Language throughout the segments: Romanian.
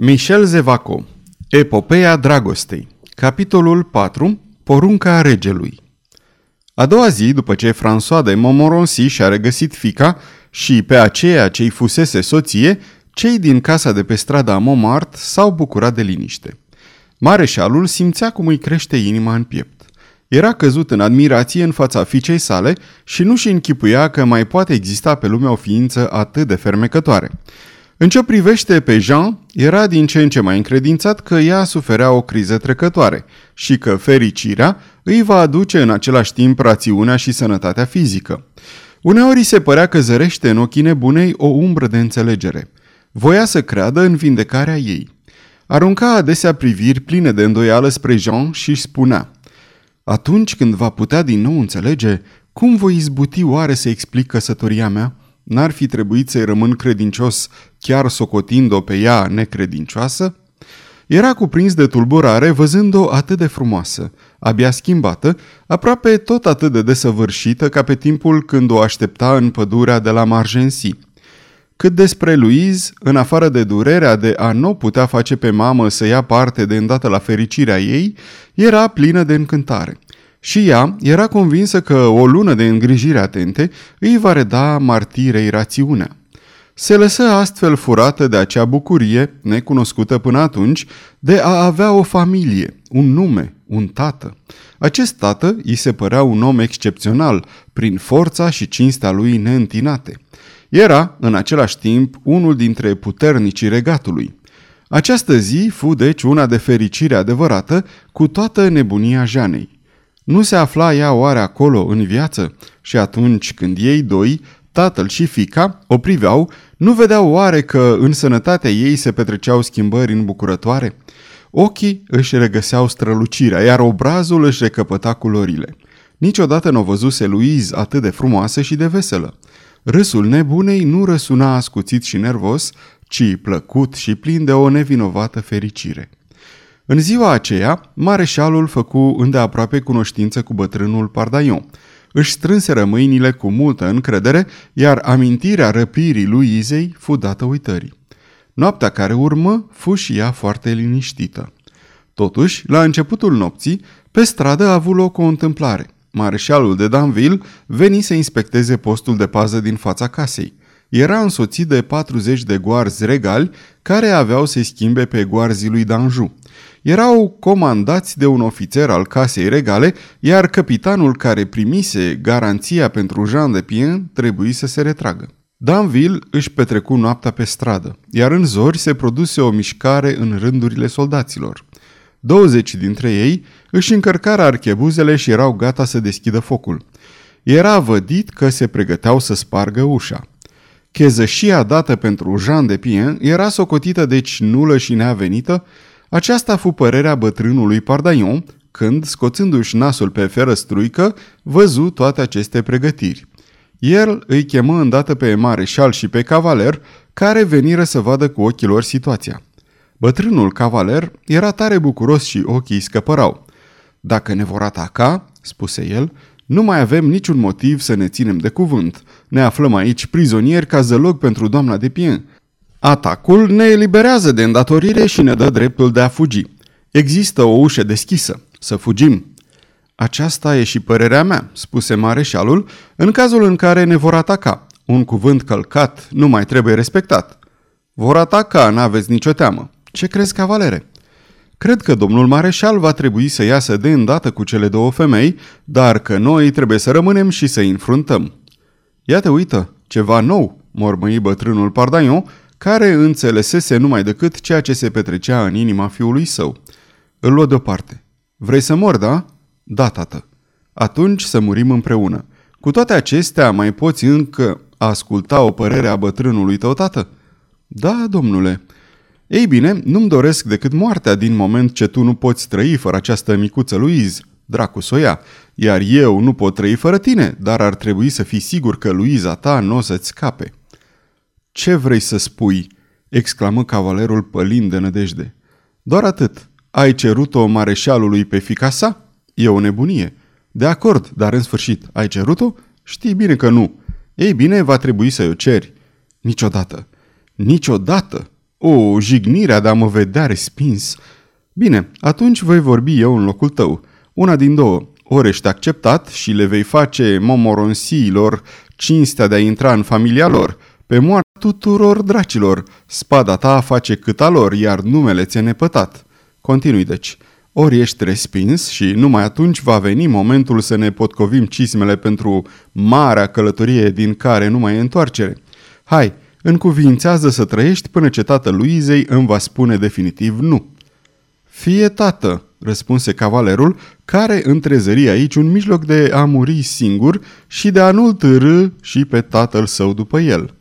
Michel Zevaco Epopeea dragostei Capitolul 4 Porunca regelui A doua zi, după ce François de Montmorency și-a regăsit fica și pe aceea ce-i fusese soție, cei din casa de pe strada Montmartre s-au bucurat de liniște. Mareșalul simțea cum îi crește inima în piept. Era căzut în admirație în fața fiicei sale și nu și închipuia că mai poate exista pe lume o ființă atât de fermecătoare. În ce privește pe Jean, era din ce în ce mai încredințat că ea suferea o criză trecătoare și că fericirea îi va aduce în același timp rațiunea și sănătatea fizică. Uneori se părea că zărește în ochii nebunei o umbră de înțelegere. Voia să creadă în vindecarea ei. Arunca adesea priviri pline de îndoială spre Jean și spunea Atunci când va putea din nou înțelege, cum voi izbuti oare să explic căsătoria mea?" N-ar fi trebuit să-i rămân credincios, chiar socotind-o pe ea necredincioasă? Era cuprins de tulburare văzând-o atât de frumoasă, abia schimbată, aproape tot atât de desăvârșită ca pe timpul când o aștepta în pădurea de la Margency. Cât despre Louise, în afară de durerea de a nu putea face pe mamă să ia parte de îndată la fericirea ei, era plină de încântare – și ea era convinsă că o lună de îngrijire atente îi va reda martirei rațiunea. Se lăsă astfel furată de acea bucurie, necunoscută până atunci, de a avea o familie, un nume, un tată. Acest tată îi se părea un om excepțional, prin forța și cinstea lui neîntinate. Era, în același timp, unul dintre puternicii regatului. Această zi fu deci una de fericire adevărată, cu toată nebunia Janei. Nu se afla ea oare acolo în viață? Și atunci când ei doi, tatăl și fica, o priveau, nu vedeau oare că în sănătatea ei se petreceau schimbări îmbucurătoare? Ochii își regăseau strălucirea, iar obrazul își recăpăta culorile. Niciodată nu o văzuse Louise atât de frumoasă și de veselă. Râsul nebunei nu răsuna ascuțit și nervos, ci plăcut și plin de o nevinovată fericire. În ziua aceea, mareșalul făcu îndeaproape cunoștință cu bătrânul Pardaion. Își strânse mâinile cu multă încredere, iar amintirea răpirii lui Izei fu dată uitării. Noaptea care urmă fu și ea foarte liniștită. Totuși, la începutul nopții, pe stradă a avut loc o întâmplare. Mareșalul de Danville veni să inspecteze postul de pază din fața casei. Era însoțit de 40 de goarzi regali care aveau să-i schimbe pe goarzii lui Danjou erau comandați de un ofițer al casei regale, iar capitanul care primise garanția pentru Jean de Pien trebuie să se retragă. Danville își petrecu noaptea pe stradă, iar în zori se produse o mișcare în rândurile soldaților. 20 dintre ei își încărcară archebuzele și erau gata să deschidă focul. Era vădit că se pregăteau să spargă ușa. Chezășia dată pentru Jean de Pien era socotită deci nulă și neavenită aceasta fu părerea bătrânului Pardaion când, scoțându-și nasul pe ferăstruică, văzu toate aceste pregătiri. El îi chemă îndată pe mareșal și pe cavaler, care veniră să vadă cu ochii lor situația. Bătrânul cavaler era tare bucuros și ochii scăpărau. Dacă ne vor ataca, spuse el, nu mai avem niciun motiv să ne ținem de cuvânt. Ne aflăm aici prizonieri ca zălog pentru doamna de Pien. Atacul ne eliberează de îndatorire și ne dă dreptul de a fugi. Există o ușă deschisă. Să fugim. Aceasta e și părerea mea, spuse mareșalul, în cazul în care ne vor ataca. Un cuvânt călcat nu mai trebuie respectat. Vor ataca, n-aveți nicio teamă. Ce crezi, cavalere? Cred că domnul mareșal va trebui să iasă de îndată cu cele două femei, dar că noi trebuie să rămânem și să-i înfruntăm. Iată, uită, ceva nou, mormăi bătrânul Pardaion, care înțelesese numai decât ceea ce se petrecea în inima fiului său. Îl luă deoparte. Vrei să mor, da? Da, tată. Atunci să murim împreună. Cu toate acestea, mai poți încă asculta o părere a bătrânului tău, tată? Da, domnule. Ei bine, nu-mi doresc decât moartea din moment ce tu nu poți trăi fără această micuță Luiz. Dracu să o ia. Iar eu nu pot trăi fără tine, dar ar trebui să fii sigur că Luiza ta nu o să-ți scape. Ce vrei să spui?" exclamă cavalerul pălind de nădejde. Doar atât. Ai cerut-o mareșalului pe fica sa? E o nebunie. De acord, dar în sfârșit, ai cerut-o? Știi bine că nu. Ei bine, va trebui să-i o ceri. Niciodată. Niciodată. O, jignirea de a mă vedea respins. Bine, atunci voi vorbi eu în locul tău. Una din două. Ori ești acceptat și le vei face momoronsiilor cinstea de a intra în familia lor. Pe moartea tuturor dracilor, spada ta face câta lor, iar numele ți-e nepătat. Continui deci. Ori ești respins și numai atunci va veni momentul să ne potcovim cismele pentru marea călătorie din care nu mai e întoarcere. Hai, încuvințează să trăiești până ce tatăl Luizei îmi va spune definitiv nu. Fie tată, răspunse cavalerul, care întrezări aici un mijloc de a muri singur și de a nu-l târâ și pe tatăl său după el.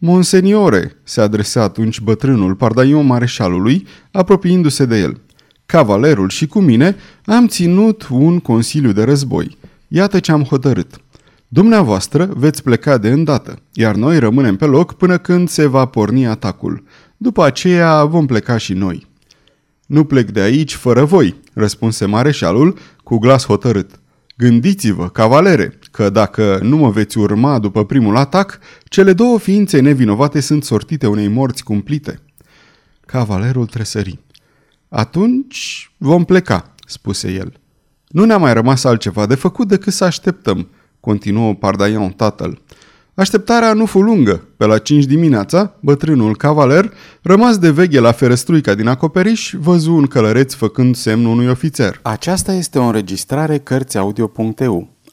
Monseniore, se adresa atunci bătrânul pardaion mareșalului, apropiindu-se de el. Cavalerul și cu mine am ținut un consiliu de război. Iată ce am hotărât. Dumneavoastră veți pleca de îndată, iar noi rămânem pe loc până când se va porni atacul. După aceea vom pleca și noi. Nu plec de aici fără voi, răspunse mareșalul cu glas hotărât. Gândiți-vă, cavalere, că dacă nu mă veți urma după primul atac, cele două ființe nevinovate sunt sortite unei morți cumplite. Cavalerul tresări. Atunci vom pleca, spuse el. Nu ne-a mai rămas altceva de făcut decât să așteptăm, continuă Pardaion tatăl. Așteptarea nu fu lungă. Pe la 5 dimineața, bătrânul cavaler, rămas de veghe la ferăstruica din acoperiș, văzu un călăreț făcând semnul unui ofițer. Aceasta este o înregistrare Cărțiaudio.eu.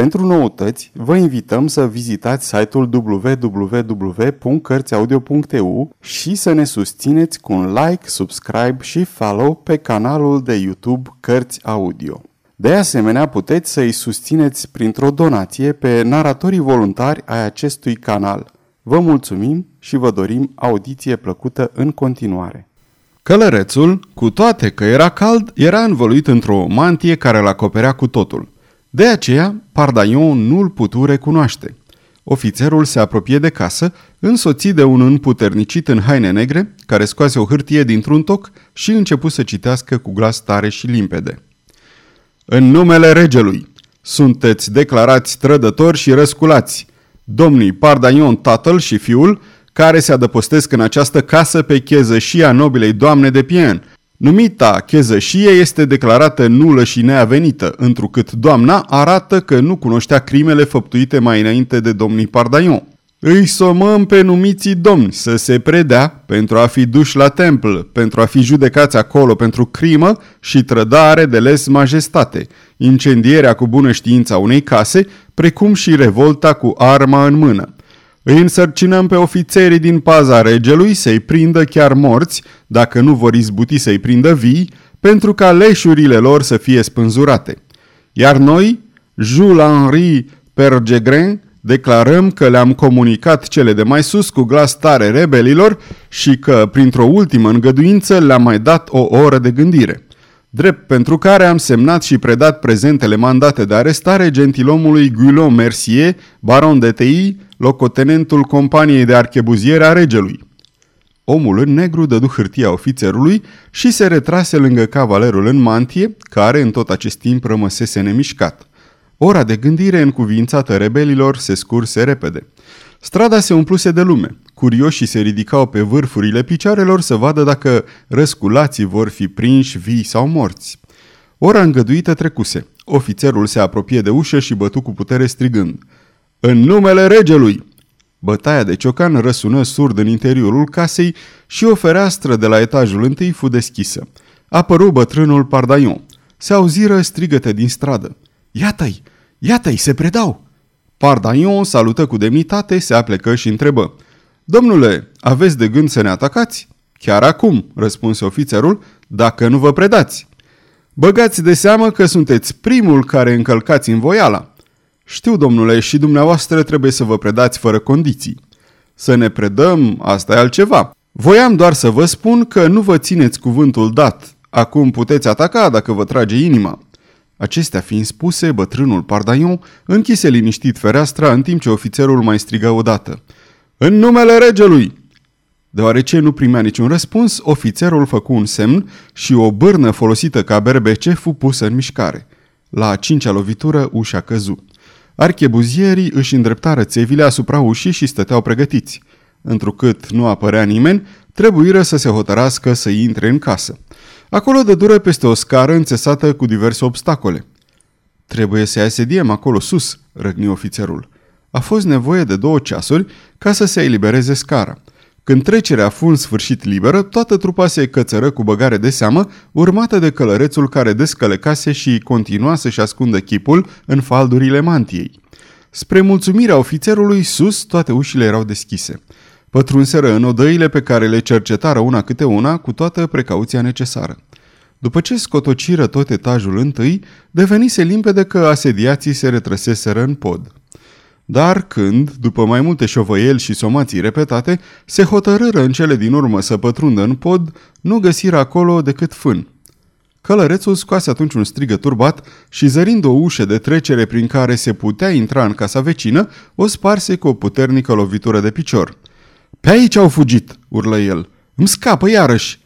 Pentru noutăți, vă invităm să vizitați site-ul www.cărțiaudio.eu și să ne susțineți cu un like, subscribe și follow pe canalul de YouTube Cărți Audio. De asemenea, puteți să-i susțineți printr-o donație pe naratorii voluntari ai acestui canal. Vă mulțumim și vă dorim audiție plăcută în continuare. Călărețul, cu toate că era cald, era învăluit într-o mantie care îl acoperea cu totul. De aceea, Pardaion nu-l putu recunoaște. Ofițerul se apropie de casă, însoțit de un împuternicit în haine negre, care scoase o hârtie dintr-un toc și începu să citească cu glas tare și limpede. În numele regelui, sunteți declarați trădători și răsculați, domnii Pardaion tatăl și fiul, care se adăpostesc în această casă pe chezășia nobilei doamne de Pien – Numita chezășie este declarată nulă și neavenită, întrucât doamna arată că nu cunoștea crimele făptuite mai înainte de domnii Pardaion. Îi somăm pe numiții domni să se predea pentru a fi duși la templ, pentru a fi judecați acolo pentru crimă și trădare de les majestate, incendierea cu bună știința unei case, precum și revolta cu arma în mână. Îi însărcinăm pe ofițerii din paza regelui să-i prindă chiar morți, dacă nu vor izbuti să-i prindă vii, pentru ca leșurile lor să fie spânzurate. Iar noi, Jules Henri Pergegrin, declarăm că le-am comunicat cele de mai sus cu glas tare rebelilor și că, printr-o ultimă îngăduință, le-am mai dat o oră de gândire. Drept pentru care am semnat și predat prezentele mandate de arestare gentilomului Guillaume Mercier, baron de TI, locotenentul companiei de archebuziere a regelui. Omul în negru dădu hârtia ofițerului și se retrase lângă cavalerul în mantie, care în tot acest timp rămăsese nemișcat. Ora de gândire încuvințată rebelilor se scurse repede. Strada se umpluse de lume. Curioșii se ridicau pe vârfurile picioarelor să vadă dacă răsculații vor fi prinși vii sau morți. Ora îngăduită trecuse. Ofițerul se apropie de ușă și bătu cu putere strigând – în numele regelui! Bătaia de ciocan răsună surd în interiorul casei și o fereastră de la etajul întâi fu deschisă. Apăru bătrânul Pardaion. Se auziră strigăte din stradă. Iată-i! Iată-i! Se predau! Pardaion salută cu demnitate, se aplecă și întrebă. Domnule, aveți de gând să ne atacați? Chiar acum, răspunse ofițerul, dacă nu vă predați. Băgați de seamă că sunteți primul care încălcați în voiala. Știu, domnule, și dumneavoastră trebuie să vă predați fără condiții. Să ne predăm, asta e altceva. Voiam doar să vă spun că nu vă țineți cuvântul dat. Acum puteți ataca dacă vă trage inima. Acestea fiind spuse, bătrânul Pardaion închise liniștit fereastra în timp ce ofițerul mai strigă odată. În numele regelui! Deoarece nu primea niciun răspuns, ofițerul făcu un semn și o bârnă folosită ca berbece fu pusă în mișcare. La a cincea lovitură, ușa căzu. Archebuzierii își îndreptară țevile asupra ușii și stăteau pregătiți. Întrucât nu apărea nimeni, trebuiră să se hotărască să intre în casă. Acolo de dură peste o scară înțesată cu diverse obstacole. Trebuie să-i asediem acolo sus, răgni ofițerul. A fost nevoie de două ceasuri ca să se elibereze scara. Când trecerea fu în sfârșit liberă, toată trupa se cățără cu băgare de seamă, urmată de călărețul care descălecase și continua să-și ascundă chipul în faldurile mantiei. Spre mulțumirea ofițerului, sus toate ușile erau deschise. Pătrunseră în odăile pe care le cercetară una câte una cu toată precauția necesară. După ce scotociră tot etajul întâi, devenise limpede că asediații se retrăseseră în pod. Dar când, după mai multe șovăieli și somații repetate, se hotărâră în cele din urmă să pătrundă în pod, nu găsiră acolo decât fân. Călărețul scoase atunci un strigă turbat și zărind o ușă de trecere prin care se putea intra în casa vecină, o sparse cu o puternică lovitură de picior. Pe aici au fugit!" urlă el. Îmi scapă iarăși!"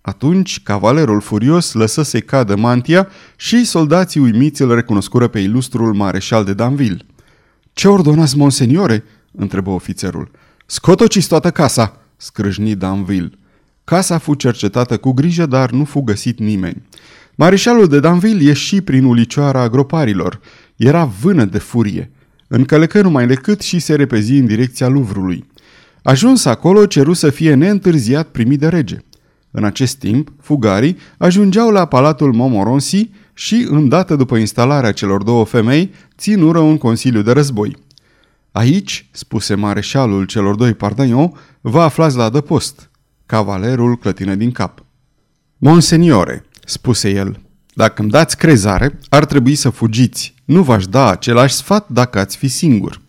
Atunci, cavalerul furios lăsă să cadă mantia și soldații uimiți îl recunoscură pe ilustrul mareșal de Danville. Ce ordonați, monseniore?" întrebă ofițerul. Scotociți toată casa!" scrâșni Danville. Casa fu cercetată cu grijă, dar nu fu găsit nimeni. Mareșalul de Danville ieși prin ulicioara groparilor. Era vână de furie. Încălecă numai decât și se repezi în direcția Luvrului. Ajuns acolo, ceru să fie neîntârziat primit de rege. În acest timp, fugarii ajungeau la palatul Momoronsi și, îndată după instalarea celor două femei, ținură un consiliu de război. Aici, spuse mareșalul celor doi Pardagnon, vă aflați la adăpost. Cavalerul clătine din cap. Monseniore, spuse el, dacă îmi dați crezare, ar trebui să fugiți. Nu v-aș da același sfat dacă ați fi singur.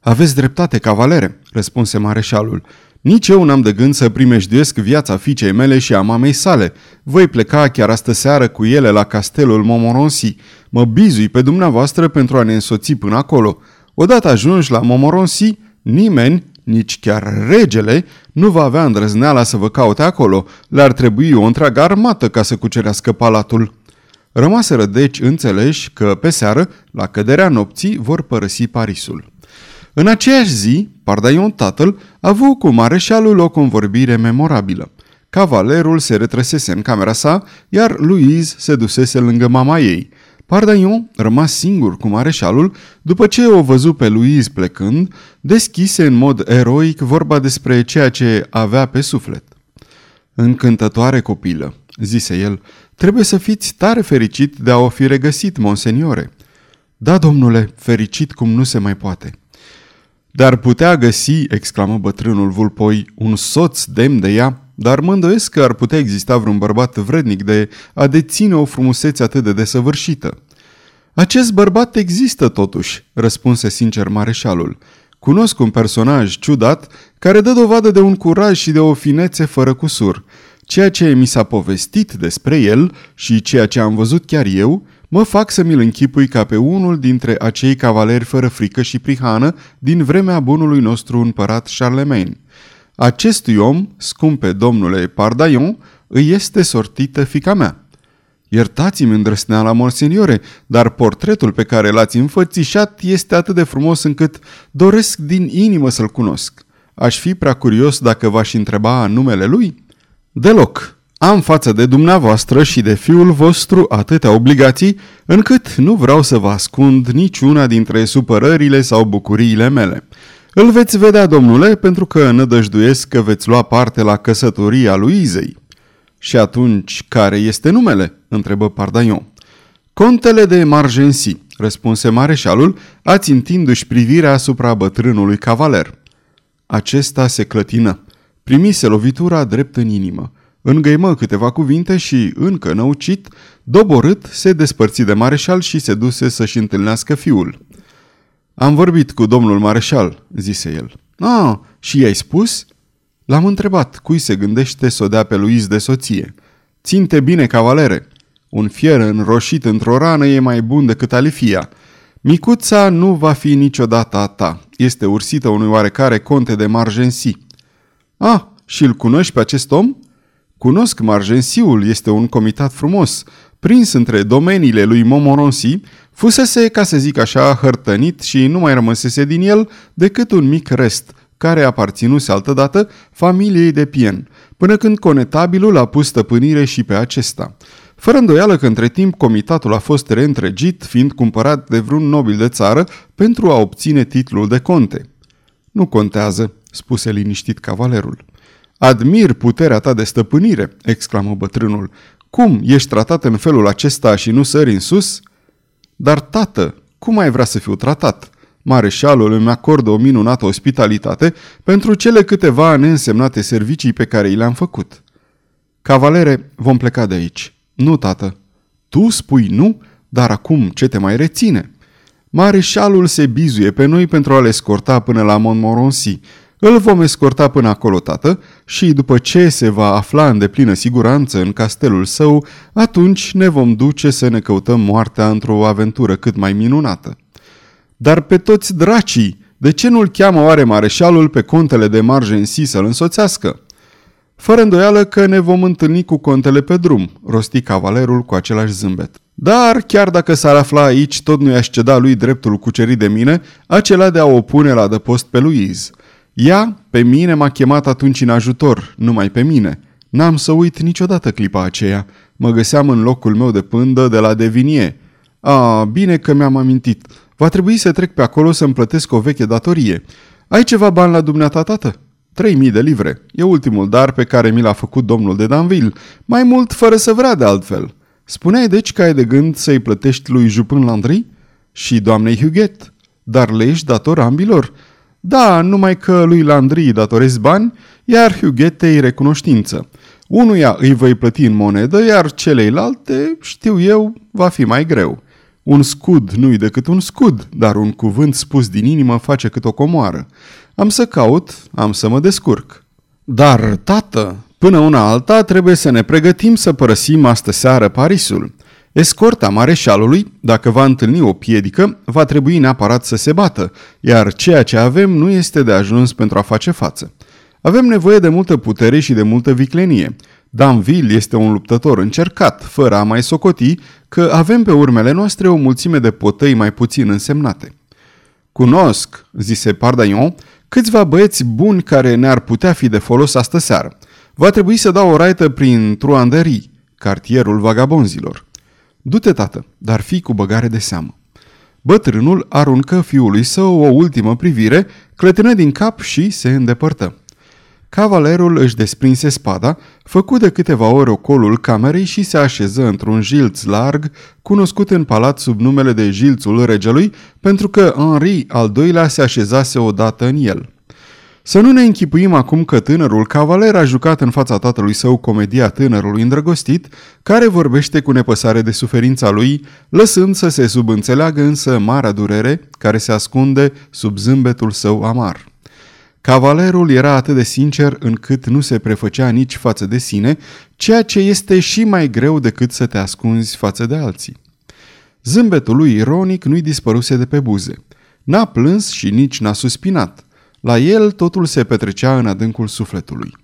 Aveți dreptate, cavalere, răspunse mareșalul. Nici eu n-am de gând să primejduiesc viața fiicei mele și a mamei sale. Voi pleca chiar astă seară cu ele la castelul Momoronsi. Mă bizui pe dumneavoastră pentru a ne însoți până acolo. Odată ajungi la Momoronsi, nimeni, nici chiar regele, nu va avea îndrăzneala să vă caute acolo. Le-ar trebui o întreagă armată ca să cucerească palatul. Rămaseră deci înțeleși că pe seară, la căderea nopții, vor părăsi Parisul. În aceeași zi, Pardaion tatăl a avut cu mareșalul o convorbire memorabilă. Cavalerul se retrăsese în camera sa, iar Louise se dusese lângă mama ei. Pardaion, rămas singur cu mareșalul, după ce o văzu pe Louise plecând, deschise în mod eroic vorba despre ceea ce avea pe suflet. Încântătoare copilă, zise el, trebuie să fiți tare fericit de a o fi regăsit, monseniore. Da, domnule, fericit cum nu se mai poate. Dar putea găsi, exclamă bătrânul vulpoi, un soț demn de ea, dar mă îndoiesc că ar putea exista vreun bărbat vrednic de a deține o frumusețe atât de desăvârșită. Acest bărbat există totuși, răspunse sincer mareșalul. Cunosc un personaj ciudat care dă dovadă de un curaj și de o finețe fără cusur. Ceea ce mi s-a povestit despre el și ceea ce am văzut chiar eu mă fac să mi-l închipui ca pe unul dintre acei cavaleri fără frică și prihană din vremea bunului nostru împărat Charlemagne. Acestui om, scumpe domnule Pardaion, îi este sortită fica mea. Iertați-mi îndrăsneala, morseniore, dar portretul pe care l-ați înfățișat este atât de frumos încât doresc din inimă să-l cunosc. Aș fi prea curios dacă v-aș întreba numele lui? Deloc, am față de dumneavoastră și de fiul vostru atâtea obligații, încât nu vreau să vă ascund niciuna dintre supărările sau bucuriile mele. Îl veți vedea, domnule, pentru că nădăjduiesc că veți lua parte la căsătoria lui Izei. Și atunci, care este numele? întrebă Pardaion. Contele de Margensi, răspunse mareșalul, ațintindu-și privirea asupra bătrânului cavaler. Acesta se clătină. Primise lovitura drept în inimă. Îngăimă câteva cuvinte și, încă năucit, doborât, se despărți de mareșal și se duse să-și întâlnească fiul. Am vorbit cu domnul mareșal," zise el. Ah, și i-ai spus?" L-am întrebat cui se gândește să o dea pe Luis de soție. Ținte bine, cavalere!" Un fier înroșit într-o rană e mai bun decât alifia. Micuța nu va fi niciodată a ta. Este ursită unui oarecare conte de Margensi. Ah, și îl cunoști pe acest om? Cunosc Margensiul, este un comitat frumos. Prins între domeniile lui Momoronsi, fusese, ca să zic așa, hărtănit și nu mai rămăsese din el decât un mic rest, care aparținuse altădată familiei de Pien, până când conetabilul a pus stăpânire și pe acesta. Fără îndoială că între timp comitatul a fost reîntregit, fiind cumpărat de vreun nobil de țară pentru a obține titlul de conte. Nu contează, spuse liniștit cavalerul. Admir puterea ta de stăpânire, exclamă bătrânul. Cum, ești tratat în felul acesta și nu sări în sus? Dar, tată, cum ai vrea să fiu tratat? Mareșalul îmi acordă o minunată ospitalitate pentru cele câteva neînsemnate servicii pe care i le-am făcut. Cavalere, vom pleca de aici. Nu, tată. Tu spui nu, dar acum ce te mai reține? Mareșalul se bizuie pe noi pentru a le escorta până la Montmorency. Îl vom escorta până acolo, tată, și după ce se va afla în deplină siguranță în castelul său, atunci ne vom duce să ne căutăm moartea într-o aventură cât mai minunată. Dar pe toți dracii, de ce nu-l cheamă oare mareșalul pe contele de Margensi să-l însoțească? Fără îndoială că ne vom întâlni cu contele pe drum, rosti cavalerul cu același zâmbet. Dar, chiar dacă s-ar afla aici, tot nu i-aș ceda lui dreptul cucerit de mine, acela de a o pune la dăpost pe Louise. Ea, pe mine, m-a chemat atunci în ajutor, numai pe mine. N-am să uit niciodată clipa aceea. Mă găseam în locul meu de pândă de la Devinie. A, bine că mi-am amintit. Va trebui să trec pe acolo să-mi plătesc o veche datorie. Ai ceva bani la dumneata, tată? 3000 de livre. E ultimul dar pe care mi l-a făcut domnul de Danville. Mai mult fără să vrea de altfel. Spuneai deci că ai de gând să-i plătești lui Jupin Landry? Și doamnei Huguet? Dar le ești dator ambilor? Da, numai că lui Landry îi datorezi bani, iar Huguetei recunoștință. Unuia îi voi plăti în monedă, iar celeilalte, știu eu, va fi mai greu. Un scud nu-i decât un scud, dar un cuvânt spus din inimă face cât o comoară. Am să caut, am să mă descurc. Dar, tată, până una alta trebuie să ne pregătim să părăsim astă seară Parisul. Escorta mareșalului, dacă va întâlni o piedică, va trebui neapărat să se bată, iar ceea ce avem nu este de ajuns pentru a face față. Avem nevoie de multă putere și de multă viclenie. Danville este un luptător încercat, fără a mai socoti că avem pe urmele noastre o mulțime de potăi mai puțin însemnate. Cunosc, zise Pardaion, câțiva băieți buni care ne-ar putea fi de folos astă seară. Va trebui să dau o raită prin Truanderii, cartierul vagabonzilor. Du-te, tată, dar fii cu băgare de seamă. Bătrânul aruncă fiului său o ultimă privire, clătină din cap și se îndepărtă. Cavalerul își desprinse spada, făcu de câteva ori ocolul camerei și se așeză într-un jilț larg, cunoscut în palat sub numele de jilțul regelui, pentru că Henri al doilea se așezase odată în el. Să nu ne închipuim acum că tânărul cavaler a jucat în fața tatălui său comedia tânărului îndrăgostit, care vorbește cu nepăsare de suferința lui, lăsând să se subînțeleagă însă marea durere care se ascunde sub zâmbetul său amar. Cavalerul era atât de sincer încât nu se prefăcea nici față de sine, ceea ce este și mai greu decât să te ascunzi față de alții. Zâmbetul lui ironic nu-i dispăruse de pe buze. N-a plâns și nici n-a suspinat. La el totul se petrecea în adâncul sufletului.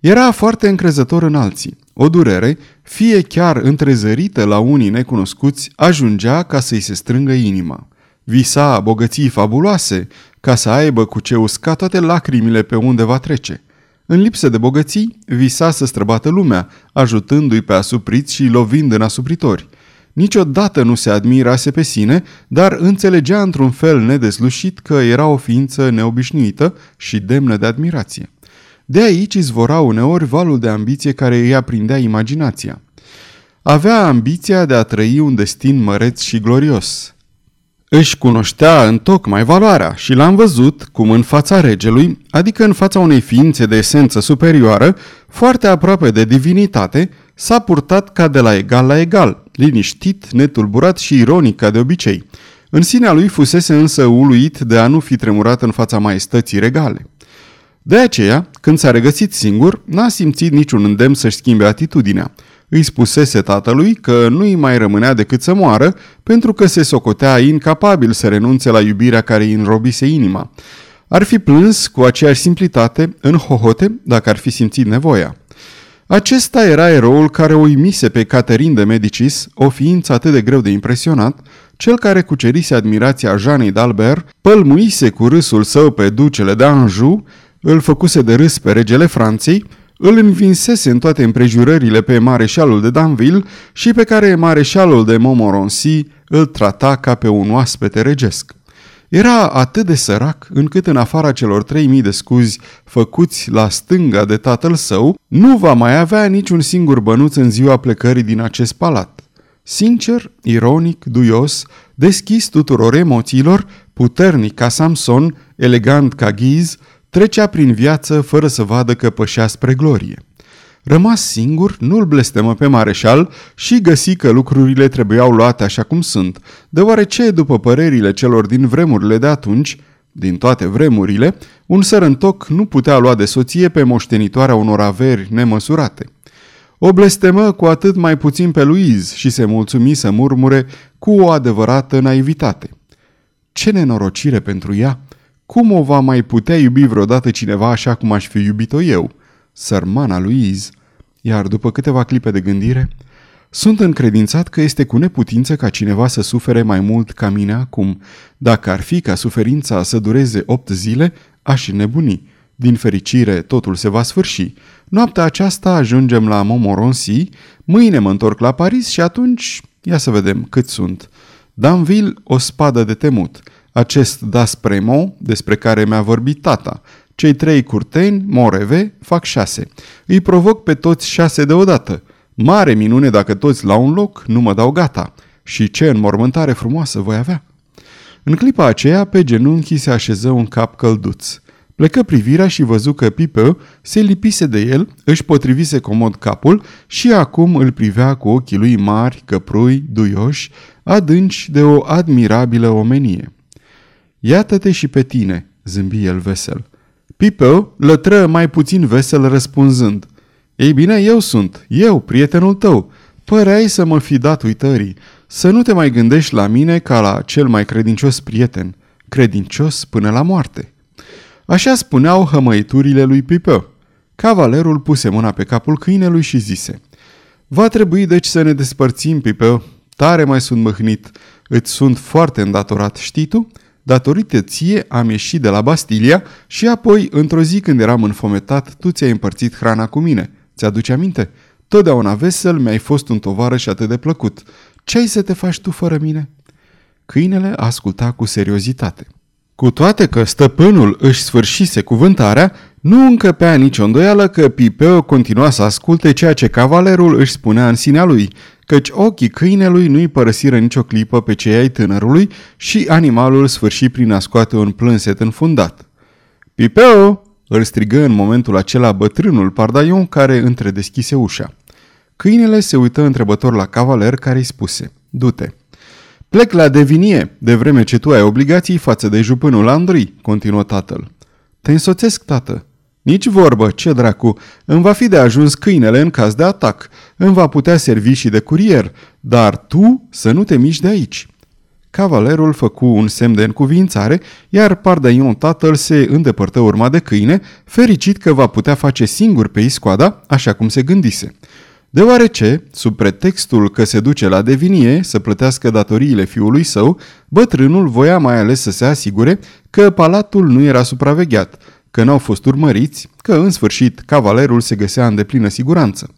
Era foarte încrezător în alții. O durere, fie chiar întrezărită la unii necunoscuți, ajungea ca să-i se strângă inima. Visa bogății fabuloase, ca să aibă cu ce usca toate lacrimile pe unde va trece. În lipsă de bogății, visa să străbată lumea, ajutându-i pe asupriți și lovind în asupritori. Niciodată nu se admirase pe sine, dar înțelegea într-un fel nedeslușit că era o ființă neobișnuită și demnă de admirație. De aici izvora uneori valul de ambiție care îi aprindea imaginația. Avea ambiția de a trăi un destin măreț și glorios. Își cunoștea în tocmai valoarea și l-am văzut cum în fața regelui, adică în fața unei ființe de esență superioară, foarte aproape de divinitate, s-a purtat ca de la egal la egal, liniștit, netulburat și ironic ca de obicei. În sinea lui fusese însă uluit de a nu fi tremurat în fața maestății regale. De aceea, când s-a regăsit singur, n-a simțit niciun îndemn să-și schimbe atitudinea. Îi spusese tatălui că nu-i mai rămânea decât să moară, pentru că se socotea incapabil să renunțe la iubirea care îi înrobise inima. Ar fi plâns cu aceeași simplitate, în hohote, dacă ar fi simțit nevoia. Acesta era eroul care o imise pe Caterin de Medicis, o ființă atât de greu de impresionat, cel care cucerise admirația Janei d'Albert, pălmuise cu râsul său pe ducele de Anjou, îl făcuse de râs pe regele Franței, îl învinsese în toate împrejurările pe mareșalul de Danville și pe care mareșalul de Montmorency îl trata ca pe un oaspete regesc. Era atât de sărac încât în afara celor 3000 de scuzi făcuți la stânga de tatăl său, nu va mai avea niciun singur bănuț în ziua plecării din acest palat. Sincer, ironic, duios, deschis tuturor emoțiilor, puternic ca Samson, elegant ca Ghiz, trecea prin viață fără să vadă că pășea spre glorie. Rămas singur, nu-l blestemă pe mareșal și găsi că lucrurile trebuiau luate așa cum sunt, deoarece, după părerile celor din vremurile de atunci, din toate vremurile, un sărăntoc nu putea lua de soție pe moștenitoarea unor averi nemăsurate. O blestemă cu atât mai puțin pe Luiz și se mulțumi să murmure cu o adevărată naivitate. Ce nenorocire pentru ea! Cum o va mai putea iubi vreodată cineva așa cum aș fi iubit-o eu? Sărmana Louise. Iar după câteva clipe de gândire, sunt încredințat că este cu neputință ca cineva să sufere mai mult ca mine acum. Dacă ar fi ca suferința să dureze opt zile, aș nebuni. Din fericire, totul se va sfârși. Noaptea aceasta ajungem la Montmorency, mâine mă întorc la Paris și atunci, ia să vedem cât sunt. Danville, o spadă de temut. Acest Das Premo, despre care mi-a vorbit tata. Cei trei curteni, Moreve, fac șase. Îi provoc pe toți șase deodată. Mare minune dacă toți la un loc nu mă dau gata. Și ce înmormântare frumoasă voi avea! În clipa aceea, pe genunchi se așeză un cap călduț. Plecă privirea și văzu că Pipă se lipise de el, își potrivise comod capul și acum îl privea cu ochii lui mari, căprui, duioși, adânci de o admirabilă omenie. Iată-te și pe tine, zâmbi el vesel. Pipă lătră mai puțin vesel răspunzând. Ei bine, eu sunt, eu, prietenul tău. Păreai să mă fi dat uitării, să nu te mai gândești la mine ca la cel mai credincios prieten, credincios până la moarte. Așa spuneau hămăiturile lui Pipă. Cavalerul puse mâna pe capul câinelui și zise Va trebui deci să ne despărțim, Pipă. Tare mai sunt mâhnit. Îți sunt foarte îndatorat, știi tu? Datorită ție am ieșit de la Bastilia și apoi, într-o zi când eram înfometat, tu ți-ai împărțit hrana cu mine. Ți-aduce aminte? Totdeauna vesel mi-ai fost un tovarăș atât de plăcut. Ce ai să te faci tu fără mine?" Câinele asculta cu seriozitate. Cu toate că stăpânul își sfârșise cuvântarea, nu încăpea nicio îndoială că Pipeo continua să asculte ceea ce cavalerul își spunea în sinea lui, căci ochii câinelui nu-i părăsiră nicio clipă pe cei ai tânărului și animalul sfârși prin a scoate un plânset înfundat. Pipeo! îl strigă în momentul acela bătrânul pardaion care întredeschise ușa. Câinele se uită întrebător la cavaler care îi spuse, Du-te! Plec la devinie, de vreme ce tu ai obligații față de jupânul Andrei, continuă tatăl. Te însoțesc, tată. Nici vorbă, ce dracu, îmi va fi de ajuns câinele în caz de atac, îmi va putea servi și de curier, dar tu să nu te miști de aici. Cavalerul făcu un semn de încuvințare, iar Pardaion tatăl se îndepărtă urma de câine, fericit că va putea face singur pe iscoada, așa cum se gândise. Deoarece, sub pretextul că se duce la devinie să plătească datoriile fiului său, bătrânul voia mai ales să se asigure că palatul nu era supravegheat, că n-au fost urmăriți, că în sfârșit cavalerul se găsea în deplină siguranță.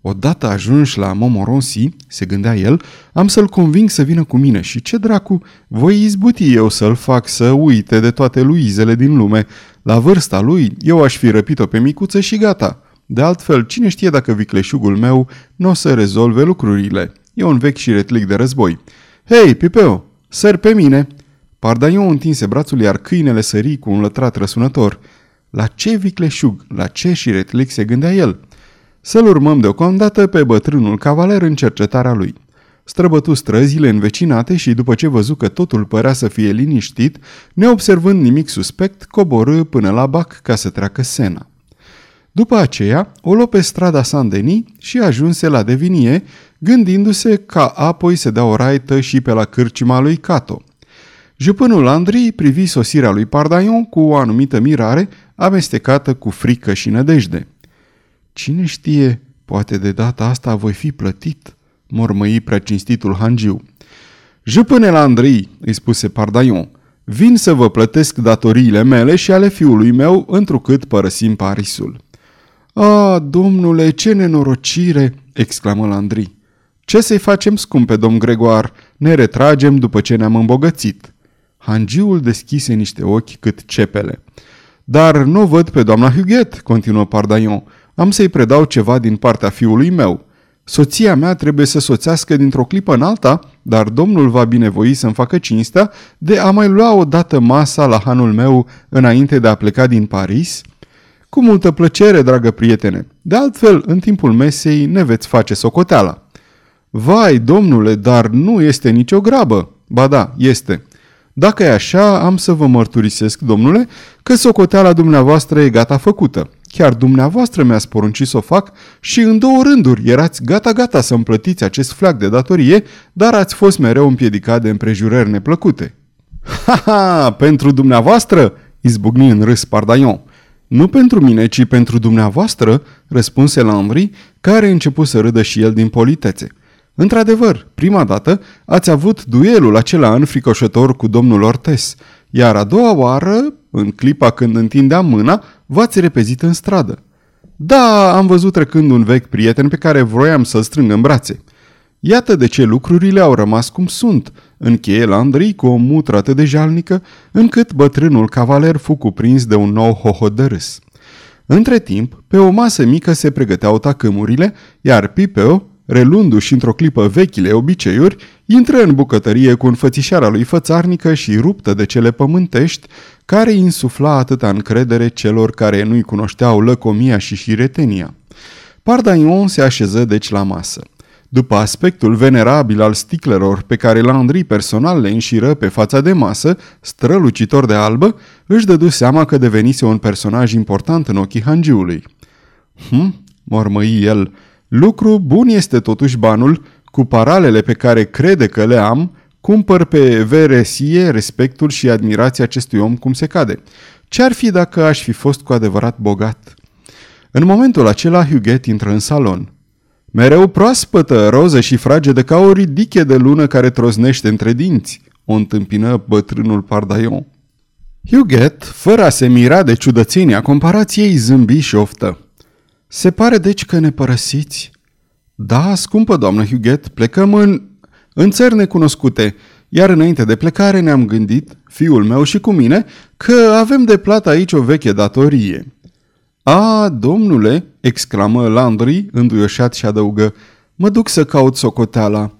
Odată ajunși la Momoronsi, se gândea el, am să-l conving să vină cu mine și ce dracu, voi izbuti eu să-l fac să uite de toate luizele din lume. La vârsta lui, eu aș fi răpit-o pe micuță și gata. De altfel, cine știe dacă vicleșugul meu nu o să rezolve lucrurile. E un vechi și retlic de război. Hei, Pipeu, sări pe mine!" Pardaion întinse brațul, iar câinele sări cu un lătrat răsunător. La ce vicleșug, la ce și retlic se gândea el? Să-l urmăm deocamdată pe bătrânul cavaler în cercetarea lui. Străbătu străzile învecinate și după ce văzu că totul părea să fie liniștit, neobservând nimic suspect, coborâ până la bac ca să treacă sena. După aceea, o luă pe strada Saint-Denis și ajunse la Devinie, gândindu-se ca apoi să dea o raită și pe la cârcima lui Cato. Jupânul Andrei privi sosirea lui Pardaion cu o anumită mirare, amestecată cu frică și nădejde. Cine știe, poate de data asta voi fi plătit, mormăi preacinstitul Hangiu. Jupânele Andrei, îi spuse Pardaion, vin să vă plătesc datoriile mele și ale fiului meu, întrucât părăsim Parisul. A, domnule, ce nenorocire!" exclamă Landry. Ce să-i facem, scumpe domn Gregoar? Ne retragem după ce ne-am îmbogățit." Hangiul deschise niște ochi cât cepele. Dar nu văd pe doamna Huguet, continuă Pardaion. Am să-i predau ceva din partea fiului meu. Soția mea trebuie să soțească dintr-o clipă în alta, dar domnul va binevoi să-mi facă cinstea de a mai lua o dată masa la hanul meu înainte de a pleca din Paris?" Cu multă plăcere, dragă prietene. De altfel, în timpul mesei ne veți face socoteala. Vai, domnule, dar nu este nicio grabă. Ba da, este. Dacă e așa, am să vă mărturisesc, domnule, că socoteala dumneavoastră e gata făcută. Chiar dumneavoastră mi-ați poruncit să o fac și în două rânduri erați gata-gata să îmi plătiți acest flac de datorie, dar ați fost mereu împiedicat de împrejurări neplăcute. Ha, ha, pentru dumneavoastră, izbucni în râs Pardaion. Nu pentru mine, ci pentru dumneavoastră, răspunse Landry, care început să râdă și el din politețe. Într-adevăr, prima dată ați avut duelul acela înfricoșător cu domnul Ortes, iar a doua oară, în clipa când întindeam mâna, v-ați repezit în stradă. Da, am văzut trecând un vechi prieten pe care vroiam să-l strâng în brațe. Iată de ce lucrurile au rămas cum sunt, încheie Landry cu o mutră atât de jalnică, încât bătrânul cavaler fu cuprins de un nou hohot de râs. Între timp, pe o masă mică se pregăteau tacâmurile, iar Pipeo, relundu-și într-o clipă vechile obiceiuri, intră în bucătărie cu înfățișarea lui fățarnică și ruptă de cele pământești, care insufla atâta încredere celor care nu-i cunoșteau lăcomia și șiretenia. Pardaion se așeză deci la masă. După aspectul venerabil al sticleror pe care Landry personal le înșiră pe fața de masă, strălucitor de albă, își dădu seama că devenise un personaj important în ochii hangiului. Hm, mormăi el, lucru bun este totuși banul, cu paralele pe care crede că le am, cumpăr pe veresie respectul și admirația acestui om cum se cade. Ce-ar fi dacă aș fi fost cu adevărat bogat? În momentul acela, Huguet intră în salon. Mereu proaspătă, roză și fragedă ca o ridiche de lună care troznește între dinți, o întâmpină bătrânul Pardaion. Huguet, fără a se mira de ciudățenia comparației, zâmbi și oftă. Se pare deci că ne părăsiți? Da, scumpă doamnă Huguet, plecăm în... în țări necunoscute, iar înainte de plecare ne-am gândit, fiul meu și cu mine, că avem de plată aici o veche datorie. A, domnule!" exclamă Landry, înduioșat și adăugă, mă duc să caut socoteala."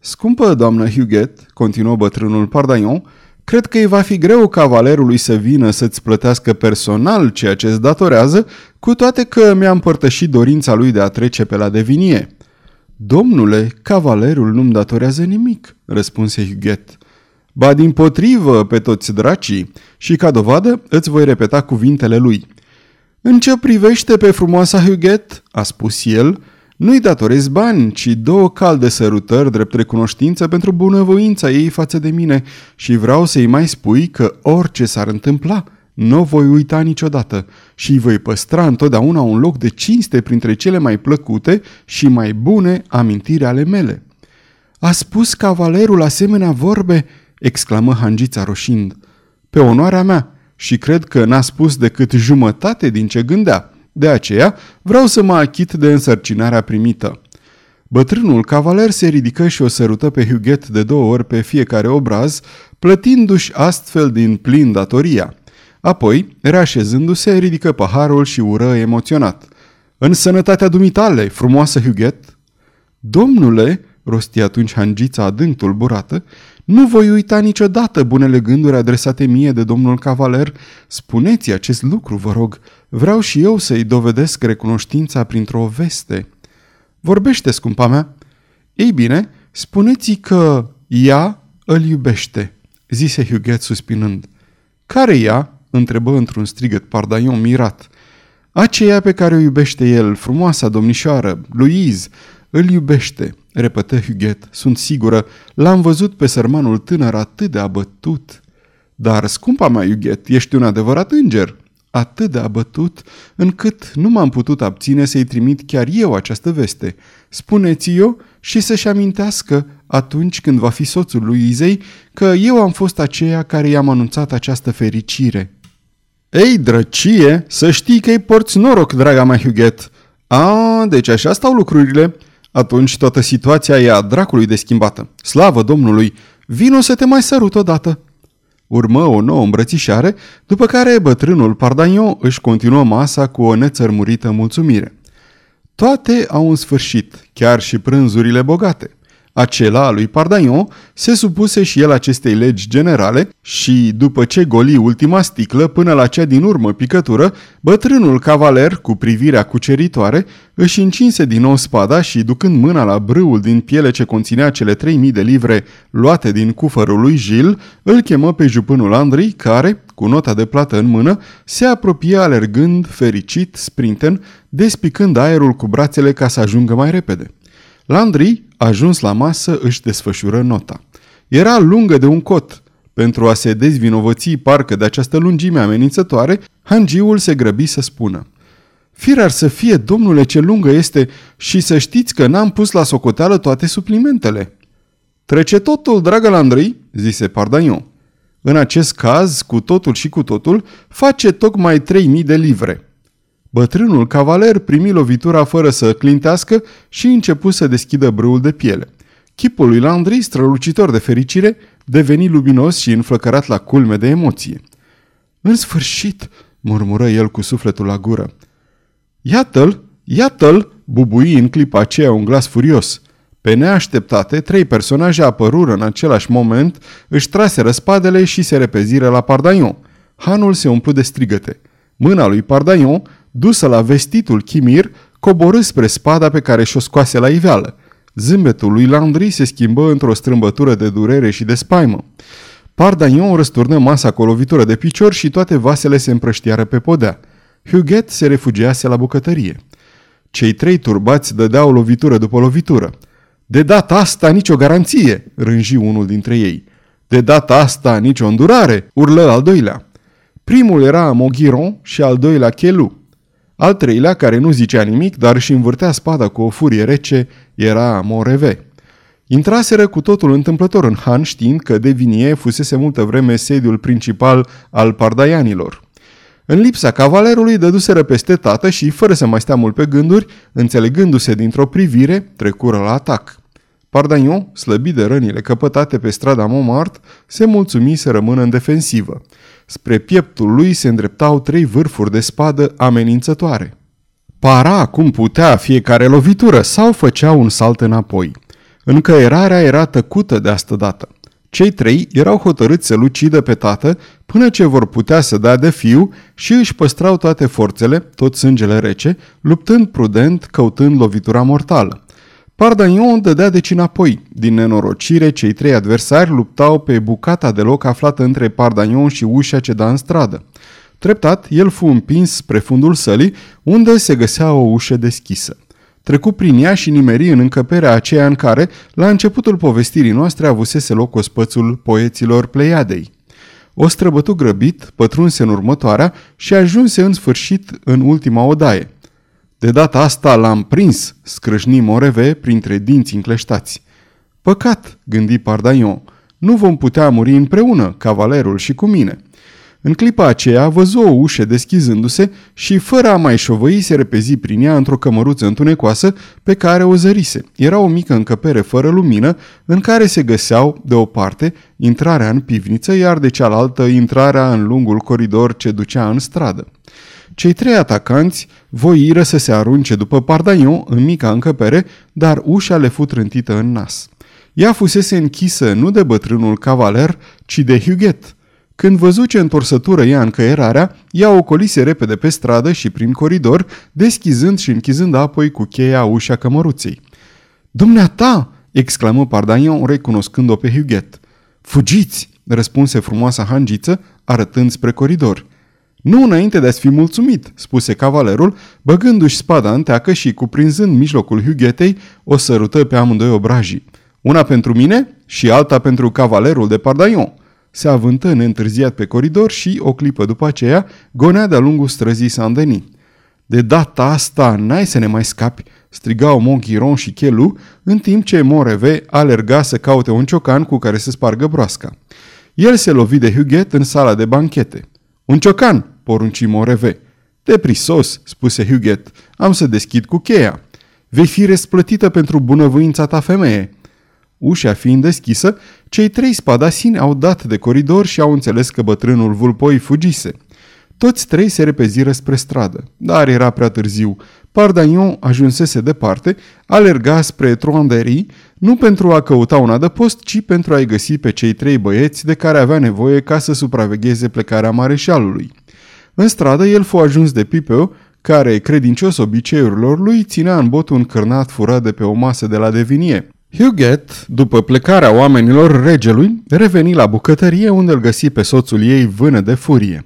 Scumpă doamnă Huguet, continuă bătrânul Pardaion, cred că îi va fi greu cavalerului să vină să-ți plătească personal ceea ce îți datorează, cu toate că mi-a împărtășit dorința lui de a trece pe la devinie." Domnule, cavalerul nu-mi datorează nimic," răspunse Huguet. Ba din potrivă pe toți dracii și ca dovadă îți voi repeta cuvintele lui – în ce privește pe frumoasa Huguet, a spus el, nu-i datorez bani, ci două calde sărutări drept recunoștință pentru bunăvoința ei față de mine și vreau să-i mai spui că orice s-ar întâmpla, nu o voi uita niciodată și îi voi păstra întotdeauna un loc de cinste printre cele mai plăcute și mai bune amintiri ale mele. A spus cavalerul asemenea vorbe, exclamă hangița roșind. Pe onoarea mea, și cred că n-a spus decât jumătate din ce gândea. De aceea vreau să mă achit de însărcinarea primită. Bătrânul cavaler se ridică și o sărută pe Huguet de două ori pe fiecare obraz, plătindu-și astfel din plin datoria. Apoi, reașezându-se, ridică paharul și ură emoționat. În sănătatea dumitale, frumoasă Huguet!" Domnule!" rosti atunci hangița adânc tulburată, nu voi uita niciodată bunele gânduri adresate mie de domnul cavaler. Spuneți acest lucru, vă rog. Vreau și eu să-i dovedesc recunoștința printr-o veste. Vorbește, scumpa mea. Ei bine, spuneți că ea îl iubește, zise Huguet suspinând. Care ea? întrebă într-un strigăt Pardaion mirat. Aceea pe care o iubește el, frumoasa domnișoară, Louise, îl iubește, repetă Huguet, sunt sigură, l-am văzut pe sărmanul tânăr atât de abătut. Dar, scumpa mea, Huguet, ești un adevărat înger, atât de abătut, încât nu m-am putut abține să-i trimit chiar eu această veste. Spuneți-o și să-și amintească, atunci când va fi soțul lui Izei, că eu am fost aceea care i-am anunțat această fericire. Ei, drăcie, să știi că îi porți noroc, draga mea Huguet. A, deci așa stau lucrurile. Atunci toată situația e a dracului de schimbată. Slavă Domnului! Vino să te mai sărut odată! Urmă o nouă îmbrățișare, după care bătrânul Pardagnon își continuă masa cu o nețărmurită mulțumire. Toate au un sfârșit, chiar și prânzurile bogate. Acela lui Pardagnon se supuse și el acestei legi generale și, după ce goli ultima sticlă până la cea din urmă picătură, bătrânul cavaler, cu privirea cuceritoare, își încinse din nou spada și, ducând mâna la brâul din piele ce conținea cele 3000 de livre luate din cufărul lui Gilles, îl chemă pe jupânul Andrei, care, cu nota de plată în mână, se apropie alergând, fericit, sprinten, despicând aerul cu brațele ca să ajungă mai repede. Landry, ajuns la masă, își desfășură nota. Era lungă de un cot. Pentru a se dezvinovăți parcă de această lungime amenințătoare, hangiul se grăbi să spună. Fir ar să fie, domnule, ce lungă este și să știți că n-am pus la socoteală toate suplimentele. Trece totul, dragă Landry, zise Pardagnon. În acest caz, cu totul și cu totul, face tocmai 3000 de livre. Bătrânul cavaler primi lovitura fără să clintească și începu să deschidă brâul de piele. Chipul lui Landry, strălucitor de fericire, deveni luminos și înflăcărat la culme de emoție. În sfârșit, murmură el cu sufletul la gură. Iată-l, iată-l, bubui în clipa aceea un glas furios. Pe neașteptate, trei personaje apărură în același moment, își traseră spadele și se repeziră la Pardaion. Hanul se umplu de strigăte. Mâna lui Pardaion dusă la vestitul chimir, coborâ spre spada pe care și-o scoase la iveală. Zâmbetul lui Landry se schimbă într-o strâmbătură de durere și de spaimă. Pardagnon răsturnă masa cu o lovitură de picior și toate vasele se împrăștiară pe podea. Huguet se refugiase la bucătărie. Cei trei turbați dădeau lovitură după lovitură. De data asta nicio garanție, rânji unul dintre ei. De data asta nicio îndurare, urlă al doilea. Primul era Moghiron și al doilea Chelu. Al treilea, care nu zicea nimic, dar își învârtea spada cu o furie rece, era Moreve. Intraseră cu totul întâmplător în Han știind că de Vinie fusese multă vreme sediul principal al pardaianilor. În lipsa cavalerului dăduseră peste tată și, fără să mai stea mult pe gânduri, înțelegându-se dintr-o privire, trecură la atac. Pardagnon, slăbit de rănile căpătate pe strada Montmartre, se mulțumi să rămână în defensivă. Spre pieptul lui se îndreptau trei vârfuri de spadă amenințătoare. Para cum putea fiecare lovitură sau făcea un salt înapoi. Încăierarea era tăcută de astă dată. Cei trei erau hotărâți să lucidă pe tată până ce vor putea să dea de fiu și își păstrau toate forțele, tot sângele rece, luptând prudent, căutând lovitura mortală. Pardagnon dădea deci înapoi. Din nenorocire, cei trei adversari luptau pe bucata de loc aflată între Pardagnon și ușa ce da în stradă. Treptat, el fu împins spre fundul sălii, unde se găsea o ușă deschisă. Trecu prin ea și nimeri în încăperea aceea în care, la începutul povestirii noastre, avusese loc ospățul poeților Pleiadei. O străbătu grăbit, pătrunse în următoarea și ajunse în sfârșit în ultima odaie – de data asta l-am prins, scrâșni Moreve printre dinți încleștați. Păcat, gândi Pardaion, nu vom putea muri împreună, cavalerul și cu mine. În clipa aceea văzu o ușă deschizându-se și, fără a mai șovăi, se repezi prin ea într-o cămăruță întunecoasă pe care o zărise. Era o mică încăpere fără lumină, în care se găseau, de o parte, intrarea în pivniță, iar de cealaltă intrarea în lungul coridor ce ducea în stradă. Cei trei atacanți voiră să se arunce după Pardaion în mica încăpere, dar ușa le fu trântită în nas. Ea fusese închisă nu de bătrânul cavaler, ci de Huguet. Când văzu ce întorsătură ea încăierarea, ea ocolise repede pe stradă și prin coridor, deschizând și închizând apoi cu cheia ușa cămăruței. Dumneata!" exclamă Pardaion recunoscând-o pe Huguet. Fugiți!" răspunse frumoasa hangiță, arătând spre coridor. Nu înainte de a-ți fi mulțumit, spuse cavalerul, băgându-și spada în teacă și cuprinzând mijlocul Hughetei, o sărută pe amândoi obrajii. Una pentru mine și alta pentru cavalerul de Pardaion. Se avântă neîntârziat pe coridor și, o clipă după aceea, gonea de-a lungul străzii Saint-Denis. De data asta n-ai să ne mai scapi, strigau Monchiron și Chelu, în timp ce Moreve alerga să caute un ciocan cu care să spargă broasca. El se lovi de Huguet în sala de banchete. Un ciocan, porunci Moreve. Deprisos, spuse Huguet, am să deschid cu cheia. Vei fi răsplătită pentru bunăvoința ta femeie. Ușa fiind deschisă, cei trei spadasini au dat de coridor și au înțeles că bătrânul vulpoi fugise. Toți trei se repeziră spre stradă, dar era prea târziu. Pardagnon ajunsese departe, alerga spre Troanderii, nu pentru a căuta un adăpost, ci pentru a-i găsi pe cei trei băieți de care avea nevoie ca să supravegheze plecarea mareșalului. În stradă el fu ajuns de Pipeu, care, credincios obiceiurilor lui, ținea în bot un cârnat furat de pe o masă de la Devinie. Huguet, după plecarea oamenilor regelui, reveni la bucătărie unde îl găsi pe soțul ei vână de furie.